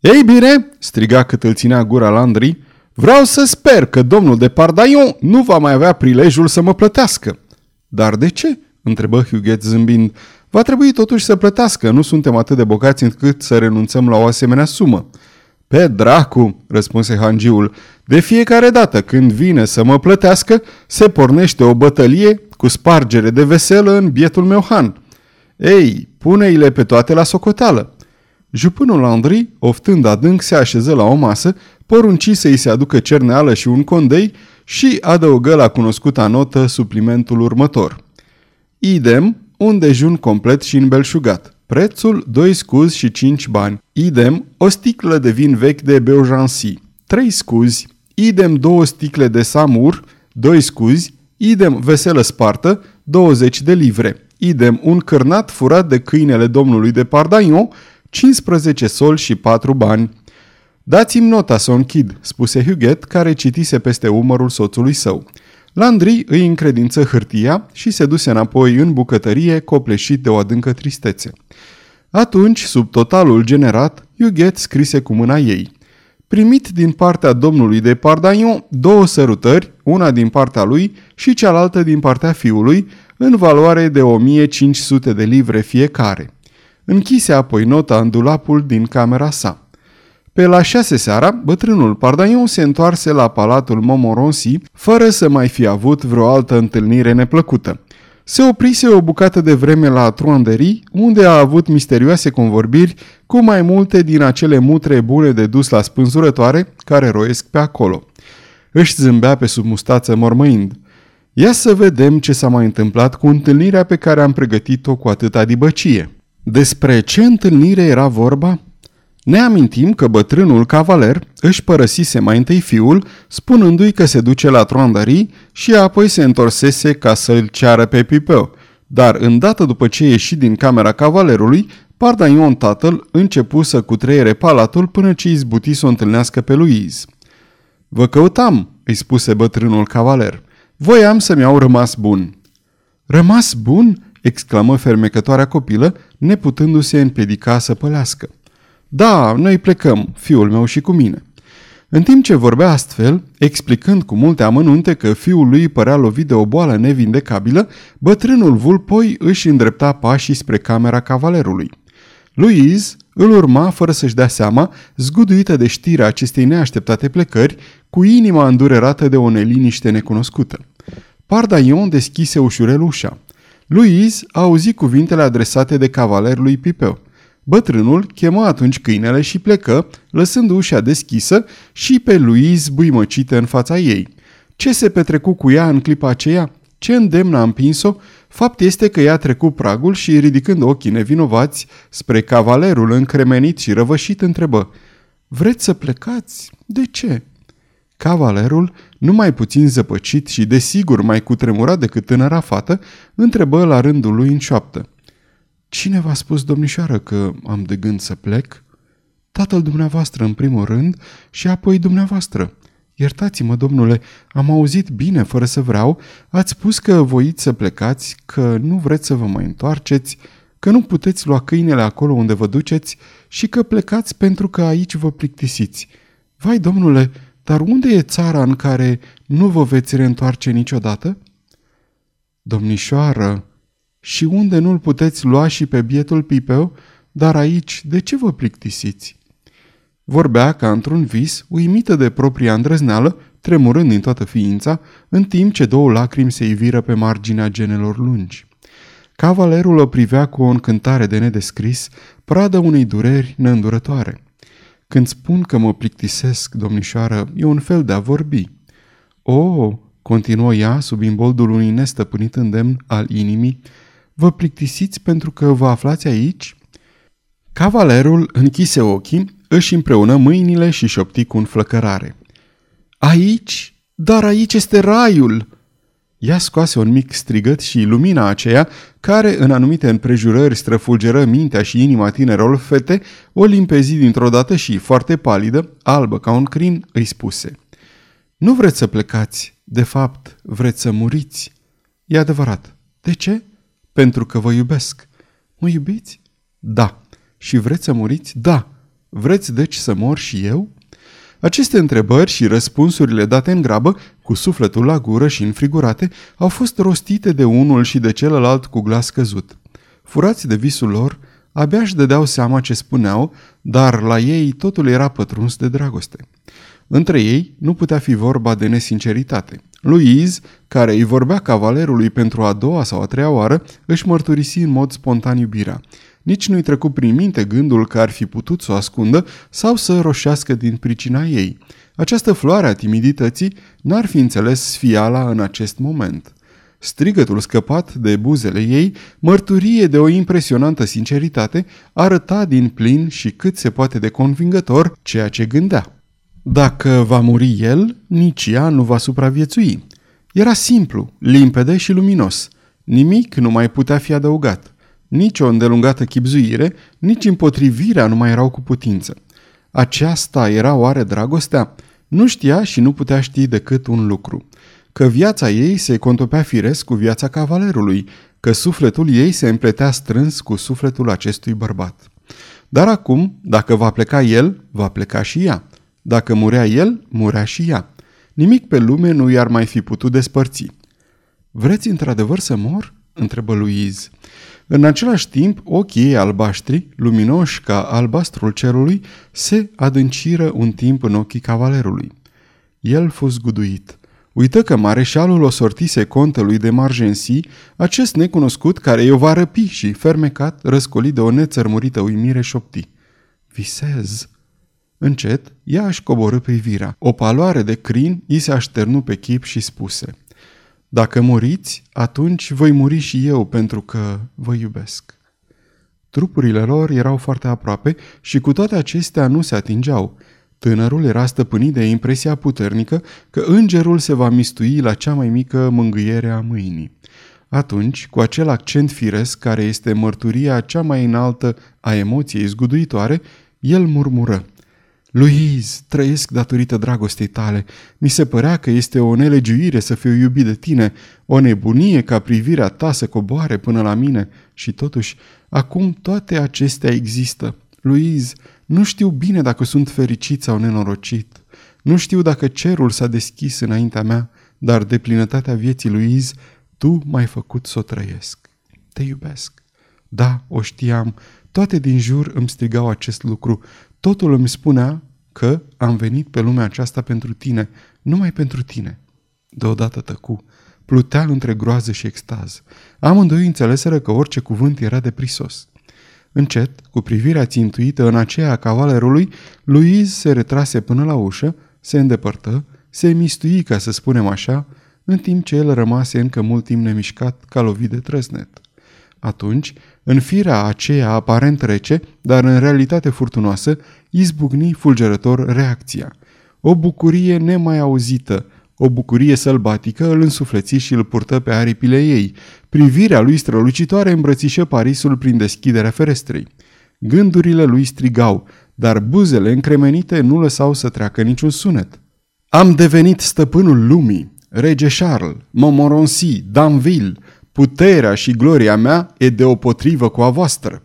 Ei bine, striga cât îl ținea gura Landry, vreau să sper că domnul de Pardaion nu va mai avea prilejul să mă plătească. Dar de ce? întrebă Huguet zâmbind. Va trebui totuși să plătească, nu suntem atât de bogați încât să renunțăm la o asemenea sumă. Pe dracu, răspunse hangiul, de fiecare dată când vine să mă plătească, se pornește o bătălie cu spargere de veselă în bietul meu han. Ei, pune-i-le pe toate la socoteală. Jupânul Andri, oftând adânc, se așeză la o masă, porunci să-i se aducă cerneală și un condei și adăugă la cunoscuta notă suplimentul următor. Idem, un dejun complet și înbelșugat. Prețul 2 scuzi și 5 bani. Idem, o sticlă de vin vechi de Beaugency. 3 scuzi. Idem, două sticle de samur, 2 scuzi. Idem, veselă spartă, 20 de livre. Idem, un cârnat furat de câinele domnului de Pardaion, 15 sol și 4 bani. Dați-mi nota să o închid, spuse Huguet, care citise peste umărul soțului său. Landry îi încredință hârtia și se duse înapoi în bucătărie, copleșit de o adâncă tristețe. Atunci, sub totalul generat, Huguet scrise cu mâna ei. Primit din partea domnului de Pardaion două sărutări, una din partea lui și cealaltă din partea fiului, în valoare de 1500 de livre fiecare. Închise apoi nota în dulapul din camera sa. Pe la șase seara, bătrânul Pardaion se întoarse la palatul Momoronsi, fără să mai fi avut vreo altă întâlnire neplăcută. Se oprise o bucată de vreme la Truanderii, unde a avut misterioase convorbiri cu mai multe din acele mutre bune de dus la spânzurătoare care roiesc pe acolo. Își zâmbea pe sub mustață mormăind. Ia să vedem ce s-a mai întâmplat cu întâlnirea pe care am pregătit-o cu atâta dibăcie. Despre ce întâlnire era vorba? Ne amintim că bătrânul cavaler își părăsise mai întâi fiul, spunându-i că se duce la Troandării și apoi se întorsese ca să-l ceară pe Pipeu. Dar îndată după ce ieși din camera cavalerului, Pardaion tatăl începu să cutreiere palatul până ce izbuti să o întâlnească pe Louise. Vă căutam, îi spuse bătrânul cavaler. Voiam să-mi iau rămas bun. Rămas bun? exclamă fermecătoarea copilă, neputându-se împiedica să pălească. Da, noi plecăm, fiul meu și cu mine. În timp ce vorbea astfel, explicând cu multe amănunte că fiul lui părea lovit de o boală nevindecabilă, bătrânul vulpoi își îndrepta pașii spre camera cavalerului. Louise îl urma fără să-și dea seama, zguduită de știrea acestei neașteptate plecări, cu inima îndurerată de o neliniște necunoscută. Pardaion deschise ușurel ușa. Louise a auzit cuvintele adresate de cavalerului Pipeu. Bătrânul chemă atunci câinele și plecă, lăsând ușa deschisă și pe Louise buimăcită în fața ei. Ce se petrecu cu ea în clipa aceea? Ce îndemn a împins-o? Fapt este că ea trecu pragul și, ridicând ochii nevinovați spre cavalerul încremenit și răvășit, întrebă Vreți să plecați? De ce?" Cavalerul, numai puțin zăpăcit și desigur mai cutremurat decât tânăra fată, întrebă la rândul lui în șoaptă. Cine v-a spus, domnișoară, că am de gând să plec? Tatăl dumneavoastră în primul rând și apoi dumneavoastră. Iertați-mă, domnule, am auzit bine, fără să vreau, ați spus că voiți să plecați, că nu vreți să vă mai întoarceți. că nu puteți lua câinele acolo unde vă duceți și că plecați pentru că aici vă plictisiți. Vai, domnule, dar unde e țara în care nu vă veți reîntoarce niciodată? Domnișoară, și unde nu-l puteți lua și pe bietul pipeu, dar aici de ce vă plictisiți? Vorbea ca într-un vis, uimită de propria îndrăzneală, tremurând din toată ființa, în timp ce două lacrimi se iviră pe marginea genelor lungi. Cavalerul o privea cu o încântare de nedescris, pradă unei dureri neîndurătoare. Când spun că mă plictisesc, domnișoară, e un fel de a vorbi. O, continuă ea sub imboldul unui nestăpânit îndemn al inimii, vă plictisiți pentru că vă aflați aici? Cavalerul închise ochii, își împreună mâinile și șopti cu înflăcărare. Aici? Dar aici este raiul!" Ea scoase un mic strigăt și lumina aceea, care în anumite împrejurări străfulgeră mintea și inima tinerol fete, o limpezi dintr-o dată și, foarte palidă, albă ca un crin, îi spuse Nu vreți să plecați, de fapt, vreți să muriți. E adevărat. De ce? Pentru că vă iubesc. Mă iubiți? Da. Și vreți să muriți? Da. Vreți deci să mor și eu? Aceste întrebări și răspunsurile date în grabă, cu sufletul la gură și înfrigurate, au fost rostite de unul și de celălalt cu glas căzut. Furați de visul lor, abia își dădeau seama ce spuneau, dar la ei totul era pătruns de dragoste. Între ei nu putea fi vorba de nesinceritate. Louise, care îi vorbea cavalerului pentru a doua sau a treia oară, își mărturisi în mod spontan iubirea. Nici nu-i trecut prin minte gândul că ar fi putut să o ascundă sau să roșească din pricina ei. Această floare a timidității n-ar fi înțeles sfiala în acest moment. Strigătul scăpat de buzele ei, mărturie de o impresionantă sinceritate, arăta din plin și cât se poate de convingător ceea ce gândea. Dacă va muri el, nici ea nu va supraviețui. Era simplu, limpede și luminos. Nimic nu mai putea fi adăugat. Nici o îndelungată chipzuire, nici împotrivirea nu mai erau cu putință. Aceasta era oare dragostea? Nu știa și nu putea ști decât un lucru. Că viața ei se contopea firesc cu viața cavalerului, că sufletul ei se împletea strâns cu sufletul acestui bărbat. Dar acum, dacă va pleca el, va pleca și ea. Dacă murea el, murea și ea. Nimic pe lume nu i-ar mai fi putut despărți. Vreți într-adevăr să mor?" întrebă Louise. În același timp, ochii ei albaștri, luminoși ca albastrul cerului, se adânciră un timp în ochii cavalerului. El fost guduit. Uită că mareșalul o sortise contelui de Margensi, acest necunoscut care i-o va răpi și, fermecat, răscolit de o nețărmurită uimire șopti. Visez. Încet, ea își coborâ privirea. O paloare de crin i se așternu pe chip și spuse – dacă muriți, atunci voi muri și eu pentru că vă iubesc. Trupurile lor erau foarte aproape și cu toate acestea nu se atingeau. Tânărul era stăpânit de impresia puternică că îngerul se va mistui la cea mai mică mângâiere a mâinii. Atunci, cu acel accent firesc care este mărturia cea mai înaltă a emoției zguduitoare, el murmură. Louise, trăiesc datorită dragostei tale. Mi se părea că este o nelegiuire să fiu iubit de tine, o nebunie ca privirea ta să coboare până la mine. Și totuși, acum toate acestea există. Louise, nu știu bine dacă sunt fericit sau nenorocit. Nu știu dacă cerul s-a deschis înaintea mea, dar de plinătatea vieții Louise, tu m-ai făcut să o trăiesc. Te iubesc. Da, o știam. Toate din jur îmi strigau acest lucru. Totul îmi spunea că am venit pe lumea aceasta pentru tine, numai pentru tine. Deodată tăcu. Plutea între groază și extaz. Amândoi înțeleseră că orice cuvânt era de prisos. Încet, cu privirea țintuită în aceea a cavalerului, Louise se retrase până la ușă, se îndepărtă, se mistui, ca să spunem așa, în timp ce el rămase încă mult timp nemișcat ca lovit de trăsnet. Atunci, în firea aceea aparent rece, dar în realitate furtunoasă, izbucni fulgerător reacția. O bucurie nemai auzită, o bucurie sălbatică îl însufleți și îl purtă pe aripile ei. Privirea lui strălucitoare îmbrățișă Parisul prin deschiderea ferestrei. Gândurile lui strigau, dar buzele încremenite nu lăsau să treacă niciun sunet. Am devenit stăpânul lumii, rege Charles, Montmorency, Danville, puterea și gloria mea e deopotrivă cu a voastră.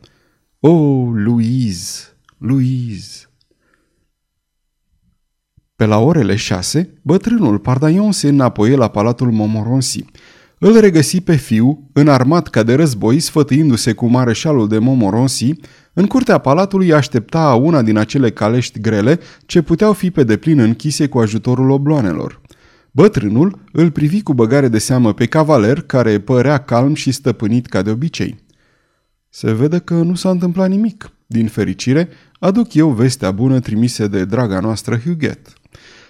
O, oh, Louise, Louise! Pe la orele șase, bătrânul Pardaion se înapoie la palatul Momoronsi. Îl regăsi pe fiu, înarmat ca de război, sfătuindu-se cu mareșalul de Momoronsi, în curtea palatului aștepta una din acele calești grele ce puteau fi pe deplin închise cu ajutorul obloanelor. Bătrânul îl privi cu băgare de seamă pe cavaler, care părea calm și stăpânit ca de obicei. Se vede că nu s-a întâmplat nimic. Din fericire, aduc eu vestea bună trimise de draga noastră Huguet.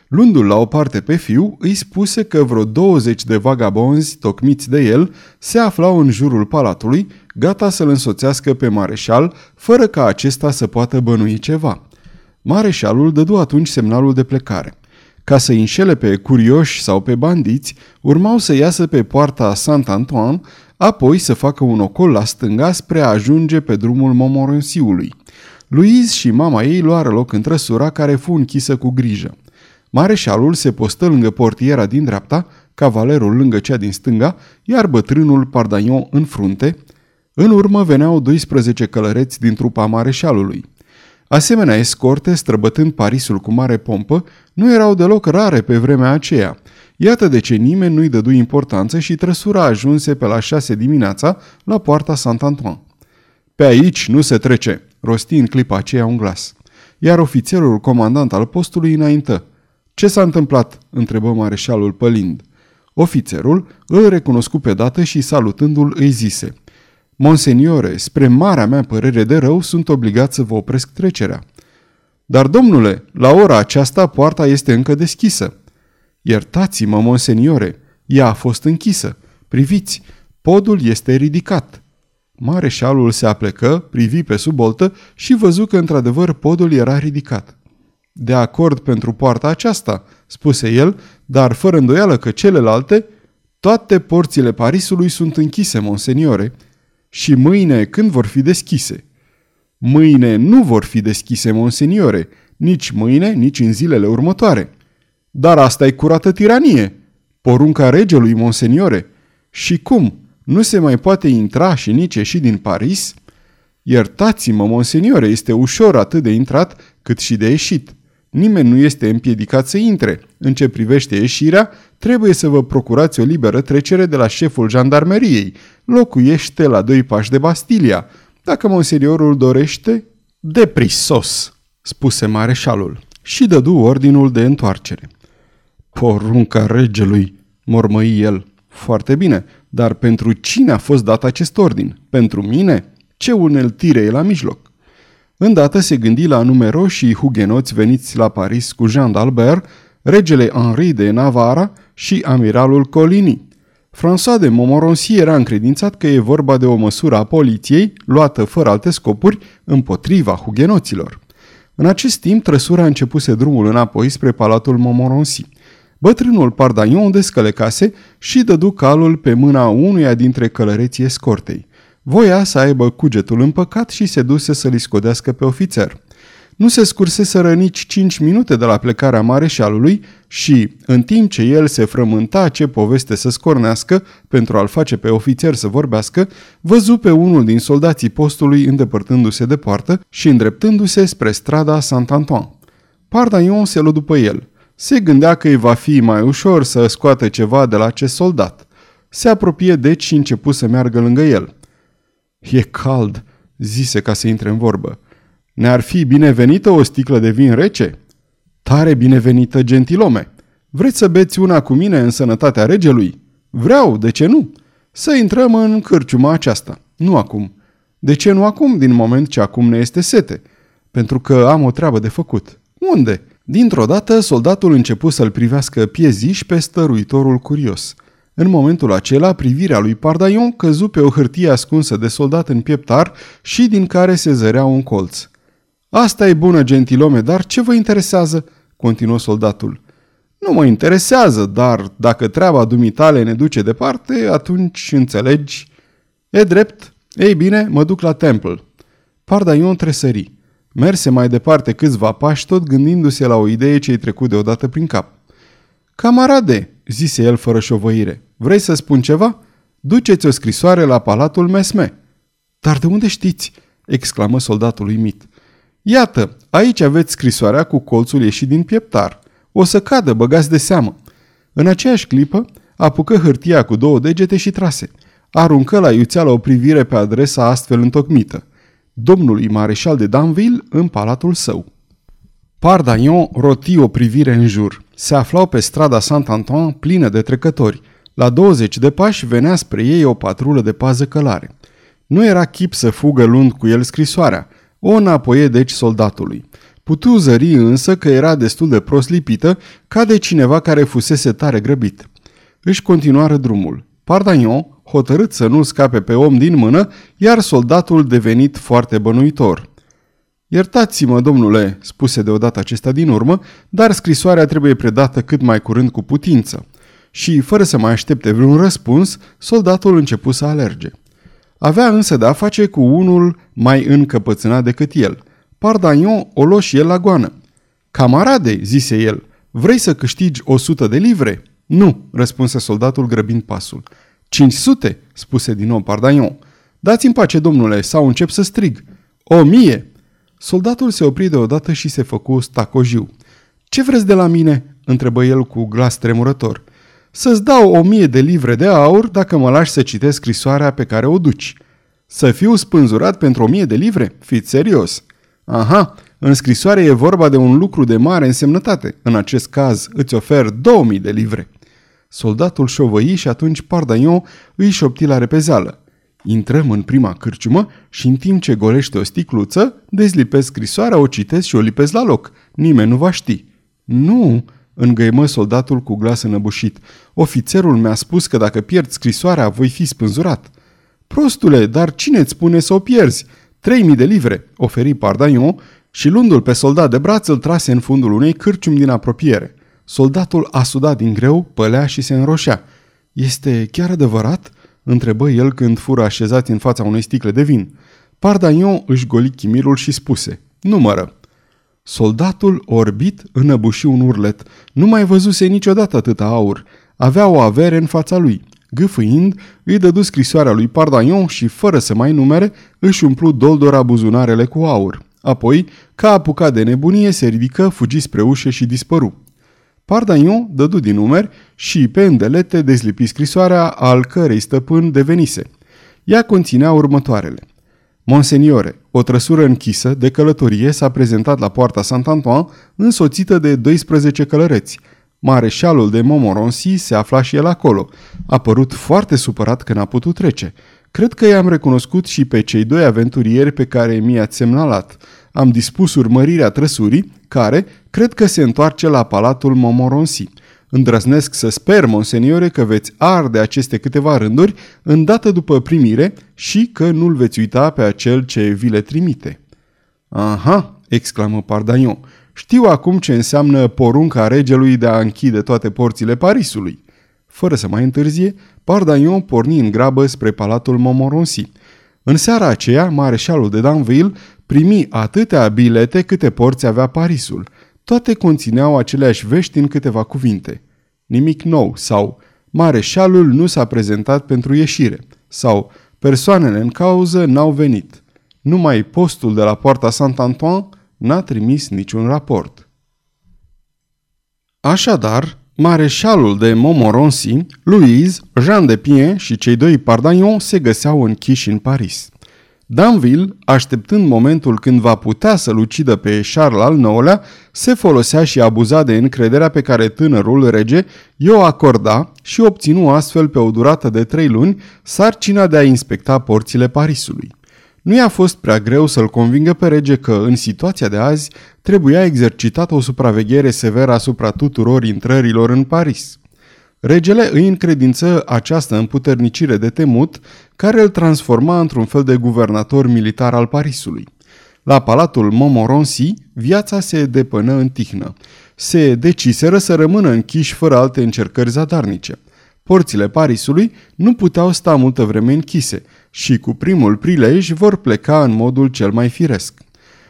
Luându-l la o parte pe fiu, îi spuse că vreo 20 de vagabonzi tocmiți de el se aflau în jurul palatului, gata să-l însoțească pe mareșal, fără ca acesta să poată bănui ceva. Mareșalul dădu atunci semnalul de plecare. Ca să înșele pe curioși sau pe bandiți, urmau să iasă pe poarta Saint-Antoine, apoi să facă un ocol la stânga spre a ajunge pe drumul Momorensiului. Louise și mama ei luară loc în trăsura care fu închisă cu grijă. Mareșalul se postă lângă portiera din dreapta, cavalerul lângă cea din stânga, iar bătrânul Pardagnon în frunte. În urmă veneau 12 călăreți din trupa mareșalului. Asemenea escorte, străbătând Parisul cu mare pompă, nu erau deloc rare pe vremea aceea. Iată de ce nimeni nu-i dădu importanță și trăsura ajunse pe la șase dimineața la poarta Saint-Antoine. Pe aici nu se trece, rosti în clipa aceea un glas. Iar ofițerul comandant al postului înaintă. Ce s-a întâmplat?" întrebă mareșalul pălind. Ofițerul îl recunoscu pe dată și salutându-l îi zise Monseniore, spre marea mea părere de rău, sunt obligat să vă opresc trecerea. Dar, domnule, la ora aceasta poarta este încă deschisă. Iertați-mă, monseniore, ea a fost închisă. Priviți, podul este ridicat. Mareșalul se aplecă, privi pe sub boltă și văzu că într-adevăr podul era ridicat. De acord pentru poarta aceasta, spuse el, dar fără îndoială că celelalte, toate porțile Parisului sunt închise, monseniore, și mâine când vor fi deschise? Mâine nu vor fi deschise, monseniore, nici mâine, nici în zilele următoare. Dar asta e curată tiranie, porunca regelui, monseniore. Și cum? Nu se mai poate intra și nici ieși din Paris? Iertați-mă, monseniore, este ușor atât de intrat cât și de ieșit. Nimeni nu este împiedicat să intre. În ce privește ieșirea, trebuie să vă procurați o liberă trecere de la șeful jandarmeriei. Locuiește la doi pași de Bastilia. Dacă monseriorul dorește, deprisos, spuse mareșalul și dădu ordinul de întoarcere. Porunca regelui, mormăi el. Foarte bine, dar pentru cine a fost dat acest ordin? Pentru mine? Ce uneltire e la mijloc? Îndată se gândi la numeroșii hugenoți veniți la Paris cu Jean d'Albert, regele Henri de Navarra și amiralul Coligny. François de Montmorency era încredințat că e vorba de o măsură a poliției, luată fără alte scopuri, împotriva hugenoților. În acest timp, trăsura începuse drumul înapoi spre palatul Montmorency. Bătrânul Pardagnon descălecase și dădu calul pe mâna unuia dintre călăreții escortei. Voia să aibă cugetul împăcat și se duse să-l scodească pe ofițer. Nu se scurseseră nici cinci minute de la plecarea mareșalului și, în timp ce el se frământa ce poveste să scornească pentru a-l face pe ofițer să vorbească, văzu pe unul din soldații postului îndepărtându-se de poartă și îndreptându-se spre strada Saint-Antoine. Pardaion se lu după el. Se gândea că îi va fi mai ușor să scoată ceva de la acest soldat. Se apropie deci și începu să meargă lângă el. E cald, zise ca să intre în vorbă. Ne-ar fi binevenită o sticlă de vin rece? Tare binevenită, gentilome. Vreți să beți una cu mine în sănătatea regelui? Vreau, de ce nu? Să intrăm în cârciuma aceasta. Nu acum. De ce nu acum, din moment ce acum ne este sete? Pentru că am o treabă de făcut. Unde? Dintr-o dată, soldatul începu să-l privească pieziș pe stăruitorul curios – în momentul acela, privirea lui Pardaion căzu pe o hârtie ascunsă de soldat în pieptar și din care se zărea un colț. Asta e bună, gentilome, dar ce vă interesează?" continuă soldatul. Nu mă interesează, dar dacă treaba dumitale ne duce departe, atunci înțelegi." E drept. Ei bine, mă duc la Temple." Pardaion tresări. Merse mai departe câțiva pași, tot gândindu-se la o idee ce-i trecut deodată prin cap. Camarade, zise el fără șovăire, vrei să spun ceva? Duceți o scrisoare la palatul Mesme. Dar de unde știți? exclamă soldatul uimit. Iată, aici aveți scrisoarea cu colțul ieșit din pieptar. O să cadă, băgați de seamă. În aceeași clipă, apucă hârtia cu două degete și trase. Aruncă la iuțeală o privire pe adresa astfel întocmită. Domnului mareșal de Danville în palatul său. Pardaion roti o privire în jur. Se aflau pe strada Saint-Antoine plină de trecători. La 20 de pași venea spre ei o patrulă de pază călare. Nu era chip să fugă luând cu el scrisoarea. O înapoie deci soldatului. Putu zări însă că era destul de prost lipită, ca de cineva care fusese tare grăbit. Își continuară drumul. Pardagnon, hotărât să nu scape pe om din mână, iar soldatul devenit foarte bănuitor. Iertați-mă, domnule, spuse deodată acesta din urmă, dar scrisoarea trebuie predată cât mai curând cu putință. Și, fără să mai aștepte vreun răspuns, soldatul începu să alerge. Avea însă de-a face cu unul mai încăpățânat decât el. Pardagnon o luă și el la goană. Camarade, zise el, vrei să câștigi o sută de livre? Nu, răspunse soldatul grăbind pasul. 500, spuse din nou Pardagnon. Dați-mi pace, domnule, sau încep să strig. O mie! Soldatul se opri deodată și se făcu stacojiu. Ce vreți de la mine?" întrebă el cu glas tremurător. Să-ți dau o mie de livre de aur dacă mă lași să citesc scrisoarea pe care o duci. Să fiu spânzurat pentru o mie de livre? Fiți serios. Aha, în scrisoare e vorba de un lucru de mare însemnătate. În acest caz îți ofer 2000 de livre. Soldatul șovăi și atunci Pardaion îi șopti la repezeală. Intrăm în prima cârciumă și în timp ce golește o sticluță, dezlipesc scrisoarea, o citesc și o lipesc la loc. Nimeni nu va ști. Nu, îngăimă soldatul cu glas înăbușit. Ofițerul mi-a spus că dacă pierd scrisoarea, voi fi spânzurat. Prostule, dar cine îți spune să o pierzi? Trei mii de livre, oferi Pardaion și luându-l pe soldat de braț îl trase în fundul unei cârciumi din apropiere. Soldatul a sudat din greu, pălea și se înroșea. Este chiar adevărat?" Întrebă el când fură așezat în fața unei sticle de vin. Pardaion își goli chimirul și spuse, numără. Soldatul, orbit, înăbuși un urlet. Nu mai văzuse niciodată atâta aur. Avea o avere în fața lui. Gâfâind, îi dădu scrisoarea lui Pardaion și, fără să mai numere, își umplu doldora buzunarele cu aur. Apoi, ca apucat de nebunie, se ridică, fugi spre ușă și dispăru. Pardaion dădu din numeri și pe îndelete dezlipi scrisoarea al cărei stăpân devenise. Ea conținea următoarele. Monseniore, o trăsură închisă de călătorie s-a prezentat la poarta Saint-Antoine însoțită de 12 călăreți. Mareșalul de Montmorency se afla și el acolo. A părut foarte supărat că n-a putut trece. Cred că i-am recunoscut și pe cei doi aventurieri pe care mi-ați semnalat. Am dispus urmărirea trăsurii, care cred că se întoarce la palatul Montmorency. Îndrăznesc să sper, monseniore, că veți arde aceste câteva rânduri îndată după primire și că nu-l veți uita pe acel ce vi le trimite. Aha, exclamă Pardagnon, știu acum ce înseamnă porunca regelui de a închide toate porțile Parisului. Fără să mai întârzie, Pardagnon porni în grabă spre palatul Montmorency. În seara aceea, mareșalul de Danville primi atâtea bilete câte porți avea Parisul – toate conțineau aceleași vești în câteva cuvinte. Nimic nou sau Mareșalul nu s-a prezentat pentru ieșire sau persoanele în cauză n-au venit. Numai postul de la poarta Saint-Antoine n-a trimis niciun raport. Așadar, mareșalul de Montmorency, Louise, Jean de Pien și cei doi Pardagnon se găseau închiși în Paris. Danville, așteptând momentul când va putea să-l ucidă pe Charles al IX-lea, se folosea și abuza de încrederea pe care tânărul rege i-o acorda și obținu astfel pe o durată de trei luni sarcina de a inspecta porțile Parisului. Nu i-a fost prea greu să-l convingă pe rege că, în situația de azi, trebuia exercitată o supraveghere severă asupra tuturor intrărilor în Paris. Regele îi încredință această împuternicire de temut, care îl transforma într-un fel de guvernator militar al Parisului. La palatul Montmorency, viața se depănă în tihnă. Se deciseră să rămână închiși fără alte încercări zadarnice. Porțile Parisului nu puteau sta multă vreme închise și cu primul prilej vor pleca în modul cel mai firesc.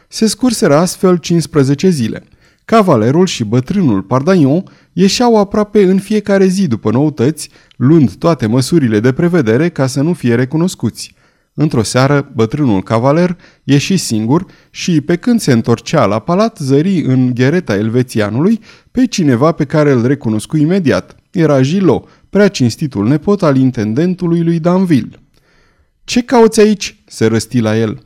Se scurseră astfel 15 zile – Cavalerul și bătrânul Pardaion ieșeau aproape în fiecare zi după noutăți, luând toate măsurile de prevedere ca să nu fie recunoscuți. Într-o seară, bătrânul cavaler ieși singur și, pe când se întorcea la palat, zări în ghereta elvețianului pe cineva pe care îl recunoscu imediat. Era Gilo, prea cinstitul nepot al intendentului lui Danville. Ce cauți aici?" se răsti la el.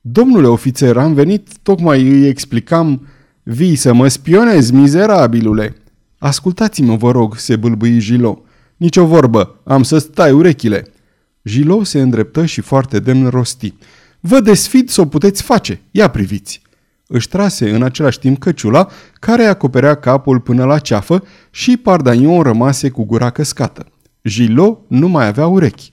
Domnule ofițer, am venit, tocmai îi explicam, vii să mă spionezi, mizerabilule." Ascultați-mă, vă rog, se bâlbâi Gilo. Nici o vorbă, am să stai urechile." Gilo se îndreptă și foarte demn rosti. Vă desfid să o puteți face, ia priviți. Își trase în același timp căciula, care acoperea capul până la ceafă și Pardanion rămase cu gura căscată. Gilo nu mai avea urechi.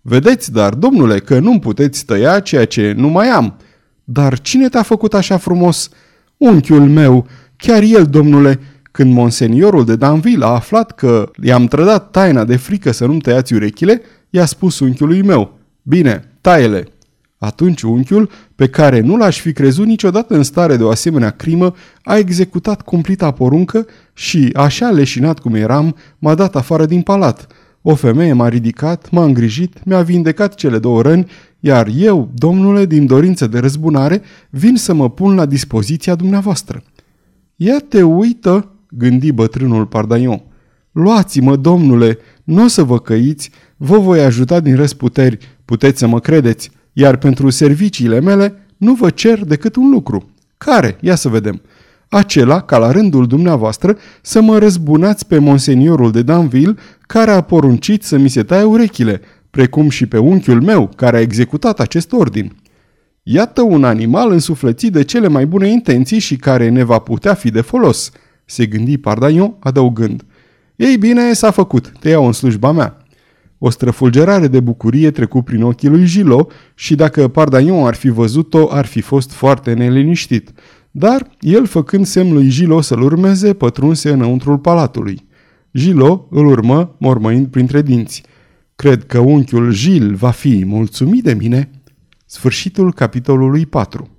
Vedeți, dar, domnule, că nu puteți tăia ceea ce nu mai am. Dar cine te-a făcut așa frumos? Unchiul meu, chiar el, domnule, când monseniorul de Danville a aflat că i-am trădat taina de frică să nu-mi tăiați urechile, i-a spus unchiului meu, bine, taie-le. Atunci unchiul, pe care nu l-aș fi crezut niciodată în stare de o asemenea crimă, a executat cumplita poruncă și, așa leșinat cum eram, m-a dat afară din palat. O femeie m-a ridicat, m-a îngrijit, mi-a vindecat cele două răni, iar eu, domnule, din dorință de răzbunare, vin să mă pun la dispoziția dumneavoastră. Ia te uită, gândi bătrânul Pardaion. Luați-mă, domnule, nu o să vă căiți, vă voi ajuta din răsputeri, puteți să mă credeți, iar pentru serviciile mele nu vă cer decât un lucru. Care? Ia să vedem. Acela, ca la rândul dumneavoastră, să mă răzbunați pe monseniorul de Danville, care a poruncit să mi se taie urechile, precum și pe unchiul meu, care a executat acest ordin. Iată un animal însuflețit de cele mai bune intenții și care ne va putea fi de folos, se gândi Pardaion, adăugând. Ei bine, s-a făcut, te iau în slujba mea. O străfulgerare de bucurie trecu prin ochii lui Gilo și dacă Pardaion ar fi văzut-o, ar fi fost foarte neliniștit. Dar el, făcând semn lui Gilo să-l urmeze, pătrunse înăuntrul palatului. Gilo îl urmă, mormăind printre dinți. Cred că unchiul Gil va fi mulțumit de mine. Sfârșitul capitolului 4